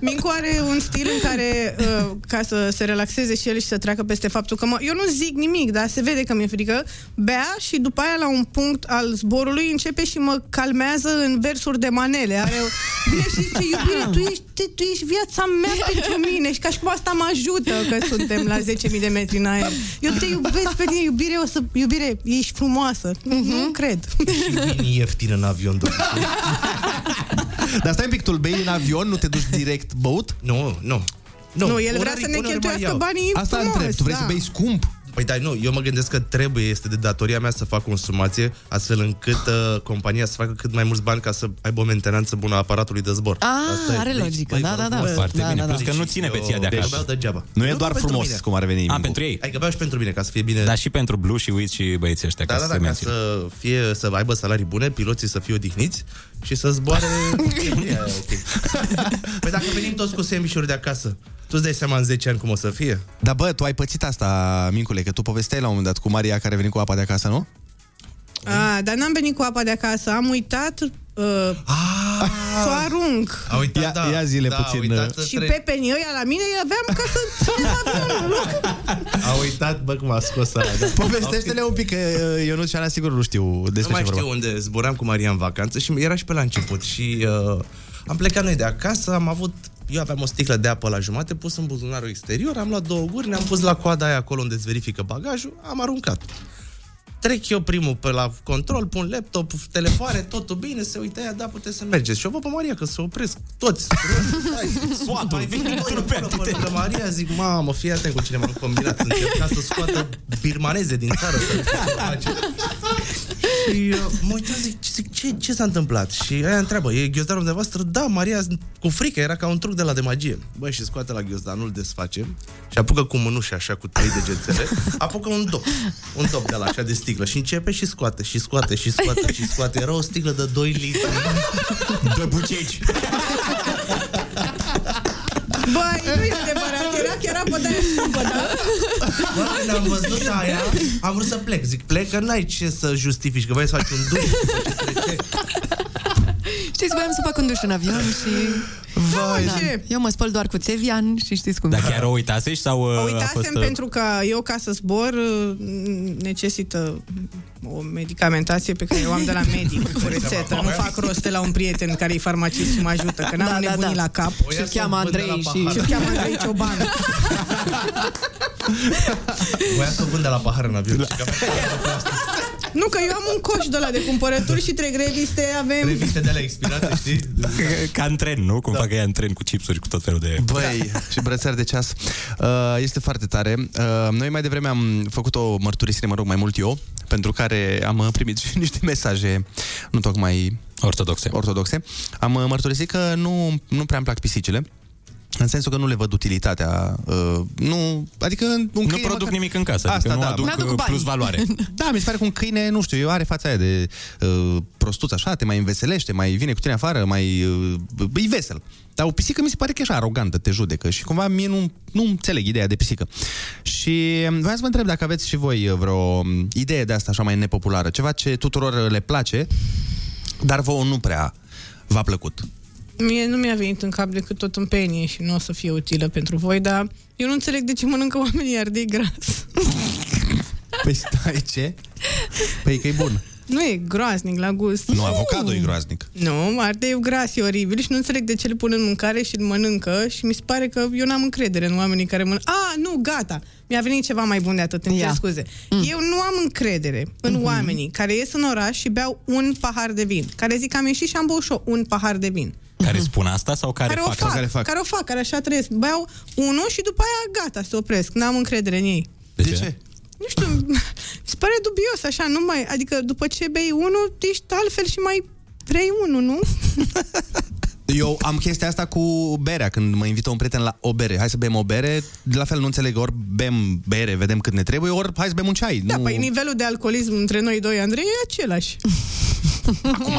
Mincu are un stil în care, uh, ca să se relaxeze și el și să treacă peste faptul că mă, eu nu zic nimic, dar se vede că mi-e frică, bea și după aia la un punct al zborului începe și mă calmează în versuri de manele. Are o... Bine, și ce iubire, tu ești te, tu ești viața mea pentru mine și ca și cum asta mă ajută că suntem la 10.000 de metri în aer. Eu te iubesc pe tine, iubire, o să, iubire, ești frumoasă. Nu cred. Și vin ieftin în avion, doamne. Dar stai un pic, tu îl bei în avion, nu te duci direct băut? Nu, nu. Nu, nu el vrea Ori- să ne ori mai cheltuiască iau. banii Asta frumos, întreb, tu vrei da. să bei scump? Păi da, nu, eu mă gândesc că trebuie, este de datoria mea să fac consumație, astfel încât uh, compania să facă cât mai mulți bani ca să aibă o mentenanță bună a aparatului de zbor. Ah, Asta e. are Deci, logică, băi, da, vă da, da. rog, Foarte Da, bine, da, da. plus că nu ține pe ție de Deci acasă. beau degeaba. Nu e doar pentru frumos, mine. cum ar veni A, Mincu. pentru ei. Adică beau și pentru mine, ca să fie bine. Dar și pentru Blue și Wiz și băieții ăștia, Da, ca da, să da, se ca mențină. să, fie, să aibă salarii bune, piloții să fie odihniți și să zboare... E, ok. Păi dacă venim toți cu sandwich de acasă, tu îți dai seama în 10 ani cum o să fie? Dar bă, tu ai pățit asta, Mincule, că tu povesteai la un moment dat cu Maria care a venit cu apa de acasă, nu? A, dar n-am venit cu apa de acasă, am uitat uh, să o arunc. A uitat, Ia- da. ia zile da, puțin, A uitat, Și pe penii ăia la mine aveam ca să ținem avionul. a uitat, bă, cum a scos aia. Da. Povestește-le un pic, că uh, eu nu și Ana sigur nu știu Nu despre mai ce știu vorba. unde zburam cu Maria în vacanță și era și pe la început și uh, am plecat noi de acasă, am avut eu aveam o sticlă de apă la jumate pus în buzunarul exterior, am luat două guri, ne-am pus la coada aia acolo unde îți verifică bagajul, am aruncat. Trec eu primul pe la control, pun laptop, telefoane, totul bine, se uită ea, da, puteți să mergeți. Și eu văd pe Maria că se opresc toți. Sfatul. Mai vin doi acolo pe lângă Maria, zic, mamă, fii atent cu cine m-am combinat. Încerca să scoată birmaneze din țară. Să le face. Și uh, mă uitam, zic, zic ce, ce s-a întâmplat? Și aia întreabă, e ghiozdanul dumneavoastră? Da, Maria, cu frică, era ca un truc de la de magie. Băi, și scoate la ghiozdan, nu-l desface și apucă cu mânușa așa, cu trei degetele, apucă un dop, un dop de la așa de sticlă și începe și scoate, și scoate, și scoate, și scoate. Era o sticlă de 2 litri. De buceci. Băi, nu e adevărat, era chiar apă de aia scumpă, da? Bă, când am văzut aia, am vrut să plec. Zic, plec, că n-ai ce să justifici, că vrei să faci un duș. Știți, voiam să fac un duș în avion și... Vai, da. ce? Eu mă spăl doar cu Cevian și știți cum Dar e. chiar o uitasești sau uh, O a uitasem fost... uh, pentru că eu, ca să zbor, uh, necesită o medicamentație pe care o am de la medic, cu rețetă. Nu fac rost de la un prieten care e farmacist și mă ajută, că n-am Da, da, nebunit da. la cap. O ia Și-l să o cheamă vând de la Andrei și- pahar. Și îl cheamă Andrei Cioban. Voia să o vând de la pahar în avion. Și că Nu, că eu am un coș de la de cumpărături și trec reviste, avem... Reviste de la expirate, știi? Ca în tren, nu? Cum fac ea în tren cu chipsuri, cu tot felul de... Băi, și brățări de ceas. Uh, este foarte tare. Uh, noi mai devreme am făcut o mărturisire, mă rog, mai mult eu, pentru care am uh, primit și niște mesaje nu tocmai Ortodoxe. ortodoxe. Am uh, mărturisit că nu, nu prea îmi plac pisicile. În sensul că nu le văd utilitatea. Uh, nu, adică un Nu câine produc măcar- nimic în casă, Asta, adică nu da. aduc, N-aduc uh, bani. plus valoare. Da, mi se pare că un câine, nu știu, eu are fața aia de uh, prostuț așa, te mai înveselește, mai vine cu tine afară, mai... Uh, e vesel. Dar o pisică mi se pare că e așa arogantă, te judecă și cumva mie nu, nu înțeleg ideea de pisică. Și um, voiam să vă întreb dacă aveți și voi uh, vreo um, idee de asta așa mai nepopulară, ceva ce tuturor uh, le place, dar vouă nu prea v-a plăcut. Mie nu mi-a venit în cap decât tot în penie și nu o să fie utilă pentru voi, dar eu nu înțeleg de ce mănâncă oamenii ardei gras. Păi stai, ce? Păi că e bun. Nu e groaznic la gust. Nu, avocado e groaznic. Nu, ardeiul gras e oribil și nu înțeleg de ce îl pun în mâncare și îl mănâncă și mi se pare că eu n-am încredere în oamenii care mănâncă. A, nu, gata! Mi-a venit ceva mai bun de atât, îmi cer Ia. scuze. Eu nu am încredere în oamenii care ies în oraș și beau un pahar de vin. Care zic, am ieșit și am băut și eu un pahar de vin. Care spun asta sau care, Care, o fac? fac, care fac. care o fac, care așa trăiesc. Beau unul și după aia gata, se opresc. N-am încredere în ei. De, De ce? ce? Nu știu, mi se pare dubios așa, nu mai, adică după ce bei unul, ești altfel și mai vrei unul, nu? Eu am chestia asta cu berea, când mă invită un prieten la o bere. Hai să bem o bere, la fel nu înțeleg, ori bem bere, vedem cât ne trebuie, ori hai să bem un ceai. Da, nu... păi nivelul de alcoolism între noi doi, Andrei, e același. Acum,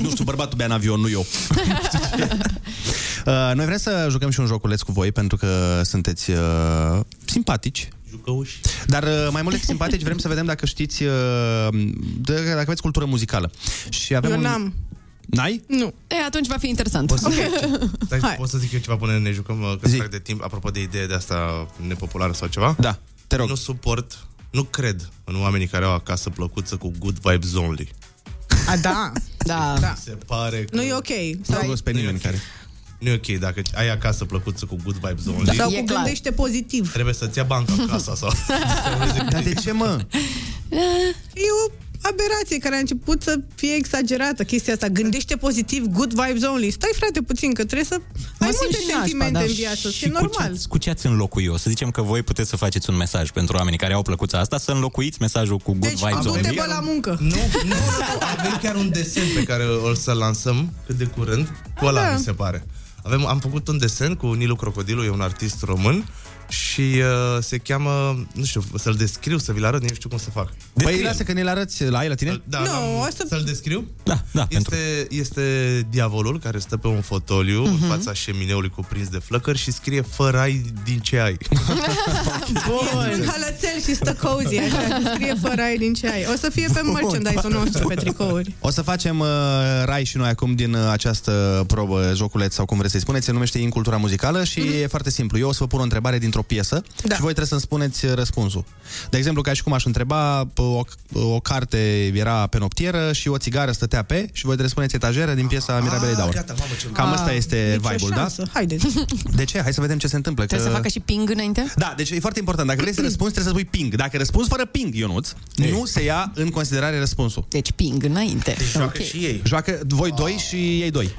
nu știu, bărbatul bea în avion, nu eu. Uh, Noi vrem să jucăm și un joculeț cu voi, pentru că sunteți uh, simpatici. Jucăuși. Dar uh, mai mult decât simpatici, vrem să vedem dacă știți, uh, de, dacă aveți cultură muzicală. Și avem Eu un... n-am. N-ai? Nu. E, atunci va fi interesant. Poți să, Hai. Stai, pot să zic eu ceva până ne jucăm, uh, că Zi. trag de timp, apropo de idee de asta nepopulară sau ceva? Da, te rog. Nu suport, nu cred în oamenii care au acasă plăcuță cu good vibes only. A, da. Da. da. Se pare că... Nu e ok. Nu Sau... văd pe nimeni care... Nu e ok dacă ai acasă plăcuță cu good vibes only. Sau cu gândește pozitiv. Trebuie să-ți ia banca acasă sau... Dar de ce, mă? E o aberație care a început să fie exagerată chestia asta. Gândește pozitiv, good vibes only. Stai, frate, puțin, că trebuie să ai simt multe și nașpa, sentimente da. în viață. Și E cu normal. ce, cu ce ați înlocui eu? Să zicem că voi puteți să faceți un mesaj pentru oamenii care au plăcuța asta, să înlocuiți mesajul cu good Deci, vibes du-te only. bă la muncă. Nu, nu, nu, avem chiar un desen pe care o să lansăm cât de curând, cu ăla Da. mi se pare. Avem, am făcut un desen cu Nilu Crocodilu, e un artist român și uh, se cheamă, nu știu, să-l descriu, să vi-l arăt, nu știu cum să fac. Păi lasă că ne-l arăți la ai la tine? Da, Nu, l-am- o să- să-l descriu? Da, da, Este, este diavolul care stă pe un fotoliu Mhm. în fața șemineului cuprins de flăcări și scrie fără ai din ce ai. E un hălățel și stă cozy, așa, scrie fără ai din ce ai. O să fie pe merchandise-ul nostru, pe tricouri. O să facem uh, rai și noi acum din uh, această probă, joculeț sau cum vreți să-i spuneți, se numește Incultura Muzicală și e foarte simplu. Eu o să vă pun o întrebare dintr-o piesă da. și voi trebuie să-mi spuneți uh, răspunsul. De exemplu, ca și cum aș întreba, p- o, o carte era pe noptieră și o țigară stătea pe și voi trebuie să spuneți etajeră din piesa Mirabelei Daur. gata, mamă, ce Cam asta Ah, este nicio vibe-ul, da? șansă. Haideți. De ce? Hai să vedem ce se întâmplă. Trebuie să facă și ping înainte? Da, deci e foarte important. Dacă vrei să răspunzi, trebuie să spui ping. Dacă răspunzi fără ping, Ionuț, nu se ia în considerare răspunsul. Deci ping înainte. Deci joacă și ei. Joacă voi doi și ei doi.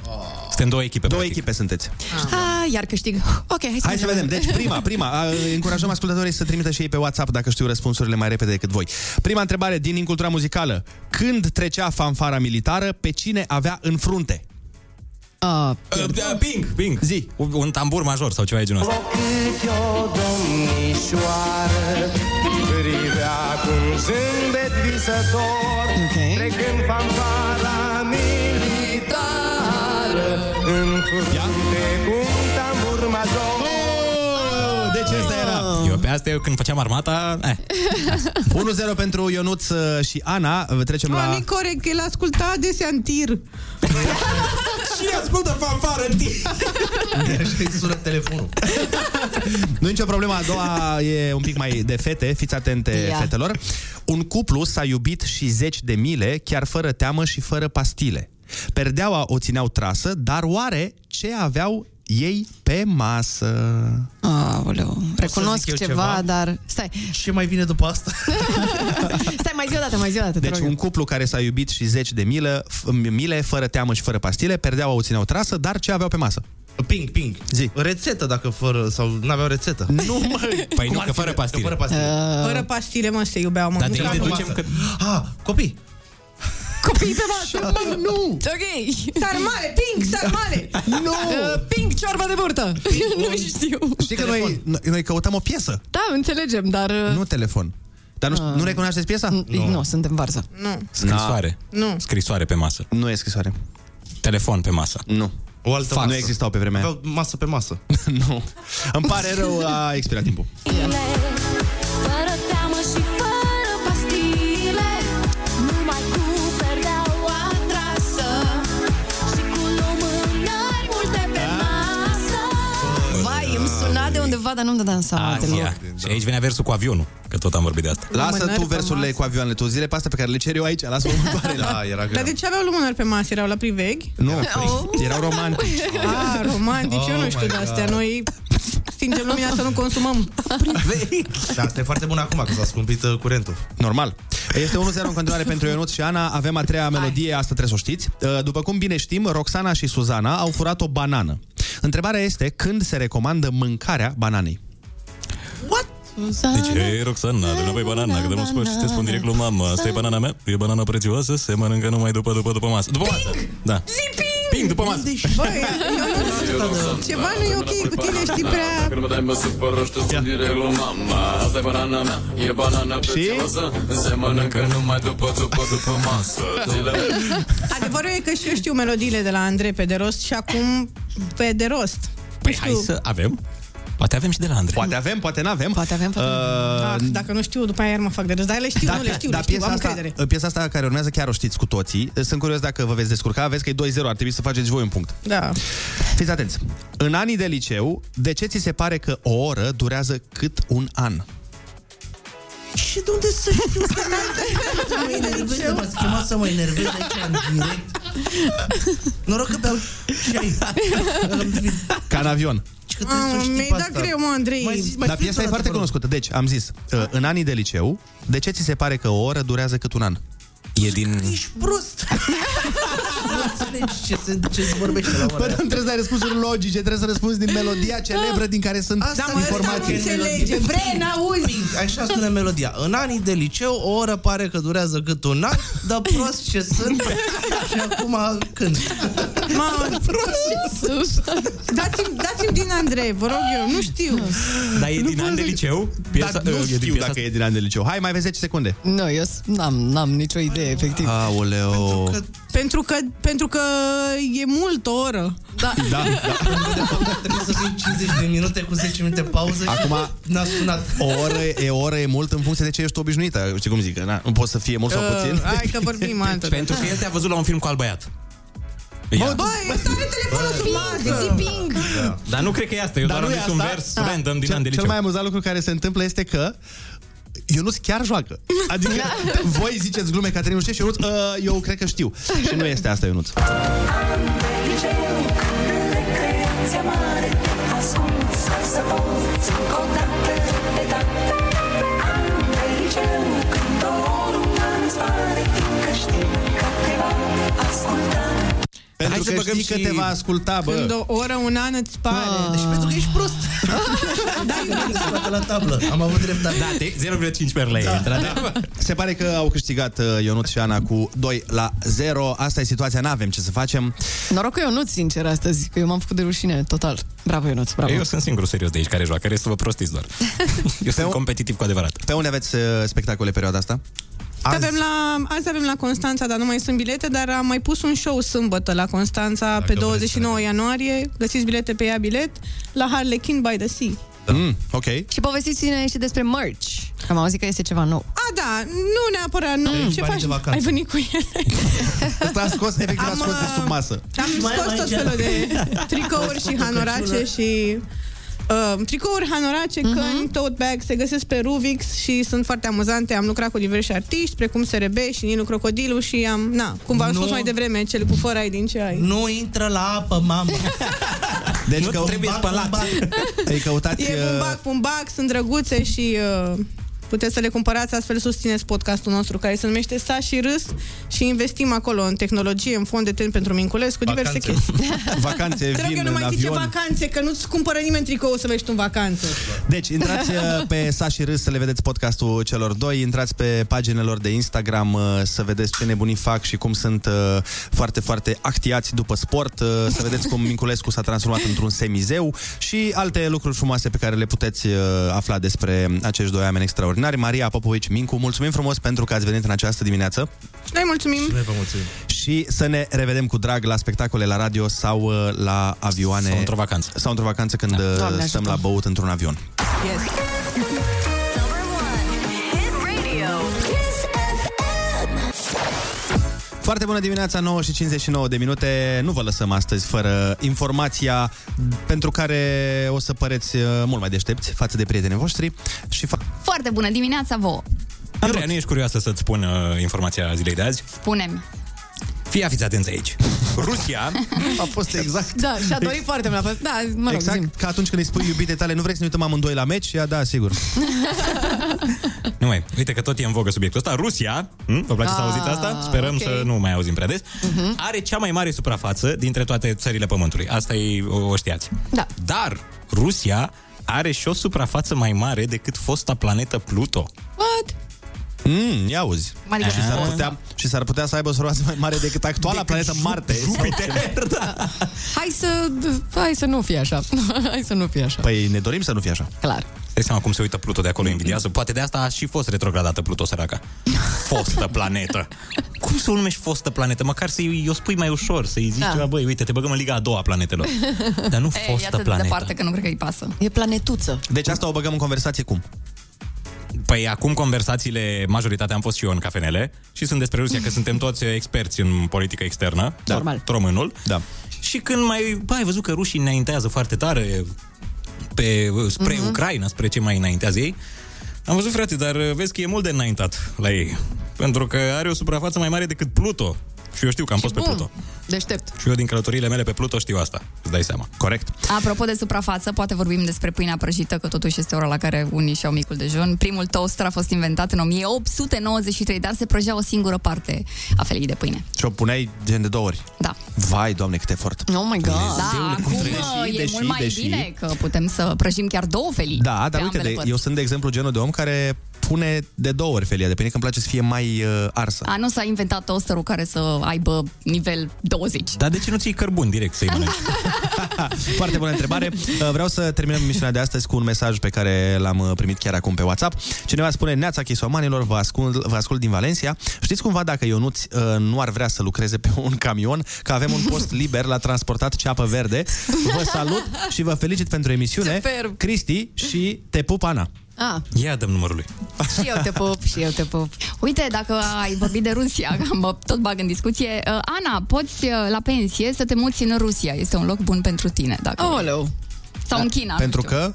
Suntem două echipe. Două echipe sunteți. Ah, iar câștig. Ok, hai să, Hai să vedem. Deci prima, prima, a, încurajăm ascultătorii să trimită și ei pe WhatsApp dacă știu răspunsurile mai repede decât voi. Prima întrebare din incultura muzicală. Când trecea fanfara militară, pe cine avea în frunte? Uh, Uh, ping, ping. Zi. Un, un tambur major sau ceva de genul ăsta. Cât o domnișoară Privea cu un zâmbet visător okay. Trecând fanfara militară În frunte cu Eu pe asta, eu când făceam armata... Eh. 1-0 pentru Ionuț uh, și Ana. Trecem La... la... Nu corect, că el asculta adesea în tir. Cine ascultă fanfară în timp? Și sună telefonul. Nu e nicio problemă, a doua e un pic mai de fete, fiți atente, Ia. fetelor. Un cuplu s-a iubit și zeci de mile, chiar fără teamă și fără pastile. Perdeaua o țineau trasă, dar oare ce aveau ei pe masă? Aoleu, recunosc zic eu ceva, ceva? dar... Stai, Ce mai vine după asta? stai, mai zi o dată, mai zi o dată, te Deci rog. un cuplu care s-a iubit și zeci de mile, f- mile, fără teamă și fără pastile, perdeaua o țineau trasă, dar ce aveau pe masă? Ping, ping. Zi. Rețetă dacă fără, sau n-aveau rețetă. Nu, mă! Păi Cum nu, ar că fi? fără pastile. Că fără pastile. Fără pastile, mă, se iubeau, mă. Dar Nu de știu. unde deducem că... Ah, copii. Copii pe masă! nu! Ok! Sarmale, ping, sarmale! Nu! Uh, ping, ciorbă de burtă! nu știu. Știi că noi, noi, noi căutăm o piesă, Da, înțelegem, dar... uh, nu telefon. Dar nu, știu- nu recunoașteți piesa? Nu, nu suntem varză. Nu, Scrisoare. nu. Scrisoare pe masă. Nu e scrisoare. Telefon pe masă. Nu. O altă Nu masă. existau pe vremea aia. Aveau masă pe masă. nu. Îmi pare rău, a expirat timpul. Suna de undeva, dar nu-mi dădeam seama deloc. Asia. Și aici vine versul cu avionul, că tot am vorbit de asta. Lasă Lumânări tu pe versurile masă. cu avioanele, tu zile pe astea pe care le cer eu aici, lasă următoarele. Da, era greu. Dar de ce aveau lumânări pe masă? Erau la priveghi? Nu, erau romantici. Ah, romantici, eu Oh nu știu my de astea. God. Noi stingem lumina să nu consumăm. Da, asta e foarte bun acum, că s-a scumpit uh, curentul. Normal. Este 1-0 în continuare pentru Ionuț și Ana. Avem a treia melodie, asta trebuie să o știți. Uh, După cum bine știm, Roxana și Suzana au furat o banană. Întrebarea este când se recomandă mâncarea bananei. Deci, hei, Roxana, de înapoi banana, că de mult spus și te spun direct lui mama. Asta e banana mea, e banana prețioasă, se mănâncă numai după, după, după masă. După masă! Da. Zi ping! Ping, după masă! Băi, eu nu Ceva nu e ok cu tine, știi prea... Când mă dai mă supăr, știu sunt direct lui mama Asta e banana mea, e banana prețioasă Se mănâncă numai după, după, după masă Zile Adevărul e că și eu știu melodiile de la Andrei pe de rost și acum pe de rost. Păi hai să avem. Poate avem și de la Andrei. Poate avem, poate n-avem. Poate avem, poate Ah, dacă nu știu, după aia iar mă fac de râs. Dar le știu, nu le știu, le dar știu, piesa am asta, încredere. piesa asta care urmează chiar o știți cu toții. Sunt curios dacă vă veți descurca. Vezi că e 2-0, ar trebui să faceți voi un punct. Da. Fiți atenți. În anii de liceu, de ce ți se pare că o oră durează cât un an? Și de unde să știu? Să mă enerveze, m-ați chemat să mă enervez aici în direct. Noroc că beau ceai. Ca în avion. Ah, Mi-ai dat greu, mă, Andrei. Dar piesa e foarte cunoscută. Deci, am zis, uh, în anii de liceu, de ce ți se pare că o oră durează cât un an? E din... Ești prost. nu înțelegi ce se, ce se vorbește la ora Bă, aia. nu trebuie să dai răspunsuri logice, trebuie să răspunzi din melodia celebră din care sunt Asta Da, mă, informații. asta înțelege. Vrei, n-auzi? Așa sună melodia. În anii de liceu, o oră pare că durează cât un an, dar prost ce sunt. și acum când? Mamă, dați-mi, dați-mi din Andrei, vă rog eu, nu știu. Dar e din an de liceu? Piesa, Dar nu uh, e din știu piesa dacă e din an de liceu. Hai, mai aveți 10 secunde. Nu, eu s- n-am, n-am nicio idee, efectiv. Aoleo. Pentru că, pentru că e mult o oră. Da. Da, da. Trebuie să fie 50 de minute cu 10 minute pauză Acum, și n-a sunat. o oră, e, o oră e mult în funcție de ce ești obișnuită. Știi cum zic? că Na, nu poți să fie mult sau puțin. Uh, hai că vorbim altă. Pentru că el te-a văzut la un film cu alt băiat. Ia. Băi, ăsta are telefonul sub masă. Zipping. Dar nu cred că e asta, eu Dar doar nu am e zis un asta? vers Ah. random din cel, an de cel liceu. mai amuzant lucru care se întâmplă este că Ionuț chiar joacă. Adică voi ziceți glume Caterin nu știe și Ionuț, uh, eu cred că știu. Și nu este asta, Ionuț. Pentru să că băgăm știi că și- te va asculta, bă. Când o oră, un an îți pare. Deci pentru că ești prost. da, eu la tablă. Am avut dreptate. Da, te- 0,5 per lei. Da, Se pare că au câștigat uh, Ionuț și Ana cu 2 la 0. Asta e situația, n-avem ce să facem. Noroc că eu nu sincer astăzi, că eu m-am făcut de rușine total. Bravo, Ionuț, bravo. Eu sunt singurul serios de aici care joacă, restul vă prostiți doar. Eu sunt competitiv cu adevărat. Pe unde aveți uh, spectacole perioada asta? Azi. Avem la, azi avem la Constanța, dar nu mai sunt bilete, dar am mai pus un show sâmbătă la Constanța pe 29 ianuarie. Găsiți bilete pe ea bilet la Harlequin by the Sea. Mm, ok. Și povestiți-ne și despre merch. Am auzit că este ceva nou. A, da, nu neapărat, nu. Mm. Ce Bani faci? de vacanță. Ai venit cu ele. Asta a scos, efectiv a Am, scos de sub masă. Am mai scos am tot aici. felul de tricouri și hanorace și... Uh, tricouri, hanorace, Mhm. uh-huh. căni, tote bag, se găsesc pe Ruvix și sunt foarte amuzante. Am lucrat cu diversi artiști, precum SRB și Nilu Crocodilu și am, na, cum v-am Nu. spus mai devreme, cele cu fără ai din ce ai. Nu intră la apă, mamă. Deci Nu că trebuie spălat. Îi căutați... E uh, bumbac, bumbac, sunt drăguțe și uh, puteți să le cumpărați, astfel susțineți podcastul nostru care se numește Sa și Râs și investim acolo în tehnologie, în fond de ten pentru mincules, cu diverse Vacanțe. chestii. Vacanțe, Trebuie vin că nu în mai zice avion. vacanțe, că nu-ți cumpără nimeni tricou să vezi tu în vacanță. Deci, intrați uh, pe Sa și Râs să le vedeți podcastul celor doi, intrați pe paginile lor de Instagram uh, să vedeți ce nebunii fac și cum sunt uh, foarte, foarte actiați după sport, uh, să vedeți cum Minculescu s-a transformat într-un semizeu și alte lucruri frumoase pe care le puteți uh, afla despre acești doi oameni extraordinari. Maria Popovici, Mincu, mulțumim frumos pentru că ați venit în această dimineață Și noi mulțumim. Noi vă mulțumim. și să ne revedem cu drag la spectacole la radio sau uh, la avioane. Sau într-o vacanță. Sau într-o vacanță când da. Doamne stăm ajută. la băut într-un avion. Yes. Foarte bună dimineața, 9 și 59 de minute. Nu vă lăsăm astăzi fără informația pentru care o să păreți uh, mult mai deștepți față de prietenii voștri și fa- Foarte bună dimineața vouă. Andreea, nu ești curioasă să-ți spun uh, informația zilei de azi? Spune-mi. Fii fiți atenți aici. Rusia a fost exact. Da, și-a dorit foarte mult. Da, mă rog, exact zim. ca atunci când îi spui iubite tale, nu vrei să ne uităm amândoi la meci? Ea, da, sigur. Nu mai, uite că tot e în vogă subiectul ăsta. Rusia, hm? vă place să Ah, auziți asta? Sperăm ok. să nu mai auzim prea des. Mhm. Are cea mai mare suprafață dintre toate țările Pământului. Asta e, o, o știați. Da. Dar Rusia are și o suprafață mai mare decât fosta planetă Pluto. What? Mm, ia auzi. Adică și, s-ar putea, și s-ar putea să aibă o suprafață mai mare decât actuala planetă Marte. Jupiter, da. Hai să, hai să nu fie așa. Hai să nu fie așa. Păi ne dorim să nu fie așa. Clar. Dai seama cum se uită Pluto de acolo invidiază? Poate de asta a și fost retrogradată Pluto, săraca. Fostă planetă. Cum să o numești fostă planetă? Măcar să-i o spui mai ușor, să-i zici Da. ceva, băi, uite, te băgăm în Liga a doua a planetelor. Dar nu E, e fostă atât de planetă. departe că nu cred că îi pasă. E planetuță. Deci asta o băgăm în conversație cum? Păi acum conversațiile, majoritatea am fost și eu în cafenele și sunt despre Rusia, că suntem toți experți în politică externă. Da. Normal. Românul. Da. Și când mai, bă, ai văzut că rușii înaintează foarte tare pe, spre Mhm. uh-huh. Ucraina, spre ce mai înaintează ei, Am văzut, frate, dar uh, vezi că e mult de înaintat la ei. Pentru că are o suprafață mai mare decât Pluto. Și eu știu că am fost pe Bun. Pluto. Deștept. Și eu din călătoriile mele pe Pluto știu asta. Îți dai seama. Corect. Apropo de suprafață, poate vorbim despre pâinea prăjită, că totuși este ora la care unii și-au micul dejun. Primul toaster a fost inventat în 1893, dar se prăjea o singură parte a felii de pâine. Și o puneai gen de două ori. Da. Vai, doamne, cât efort. Oh my god. Da, acum deși, e deși, mult mai deși- bine că putem să prăjim chiar două felii. Da, pe dar uite, ambele de, părți. eu sunt de exemplu genul de om care pune de două ori felia de pâine, că îmi place să fie mai uh, arsă. A, nu s-a inventat toasterul care să aibă nivel 20. Dar de ce nu ții cărbuni direct să-i mănânci? Foarte bună întrebare. Uh, Vreau să terminăm emisiunea de astăzi cu un mesaj pe care l-am uh, primit chiar acum pe WhatsApp. Cineva spune, Neața Chisomanilor, vă ascult, vă ascult din Valencia. Știți cumva dacă Ionuț uh, nu ar vrea să lucreze pe un camion, că avem un post liber la transportat ceapă verde. Vă salut și vă felicit pentru emisiune. Superb. Cristi și te pup, Ana. Ah, Ia dăm numărul lui. și eu te pup, și eu te pup. Uite, dacă ai vorbit de Rusia, că mă tot bag în discuție, uh, Ana, poți uh, la pensie să te muți în Rusia. Este un loc bun pentru tine. Dacă... Aoleu. Sau în China. Pentru nu știu. că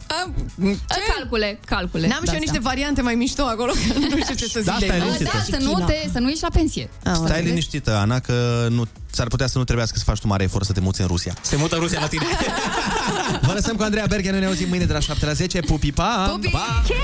Uh, Calcule, calcule. N-am și eu de-astea. niște variante mai mișto acolo, că nu știu ce să zic Da, de stai ele. liniștită. Da, să nu, te, să nu ieși la pensie. Stai liniștită, Ana, că nu, s-ar putea să nu trebuiască să faci tu mare efort să te muți în Rusia. Se mută Rusia la tine. Vă lăsăm cu Andreea Berghia, noi ne auzim mâine de la 7 la 10. Pupi, pa! Pupi! pa! Kiss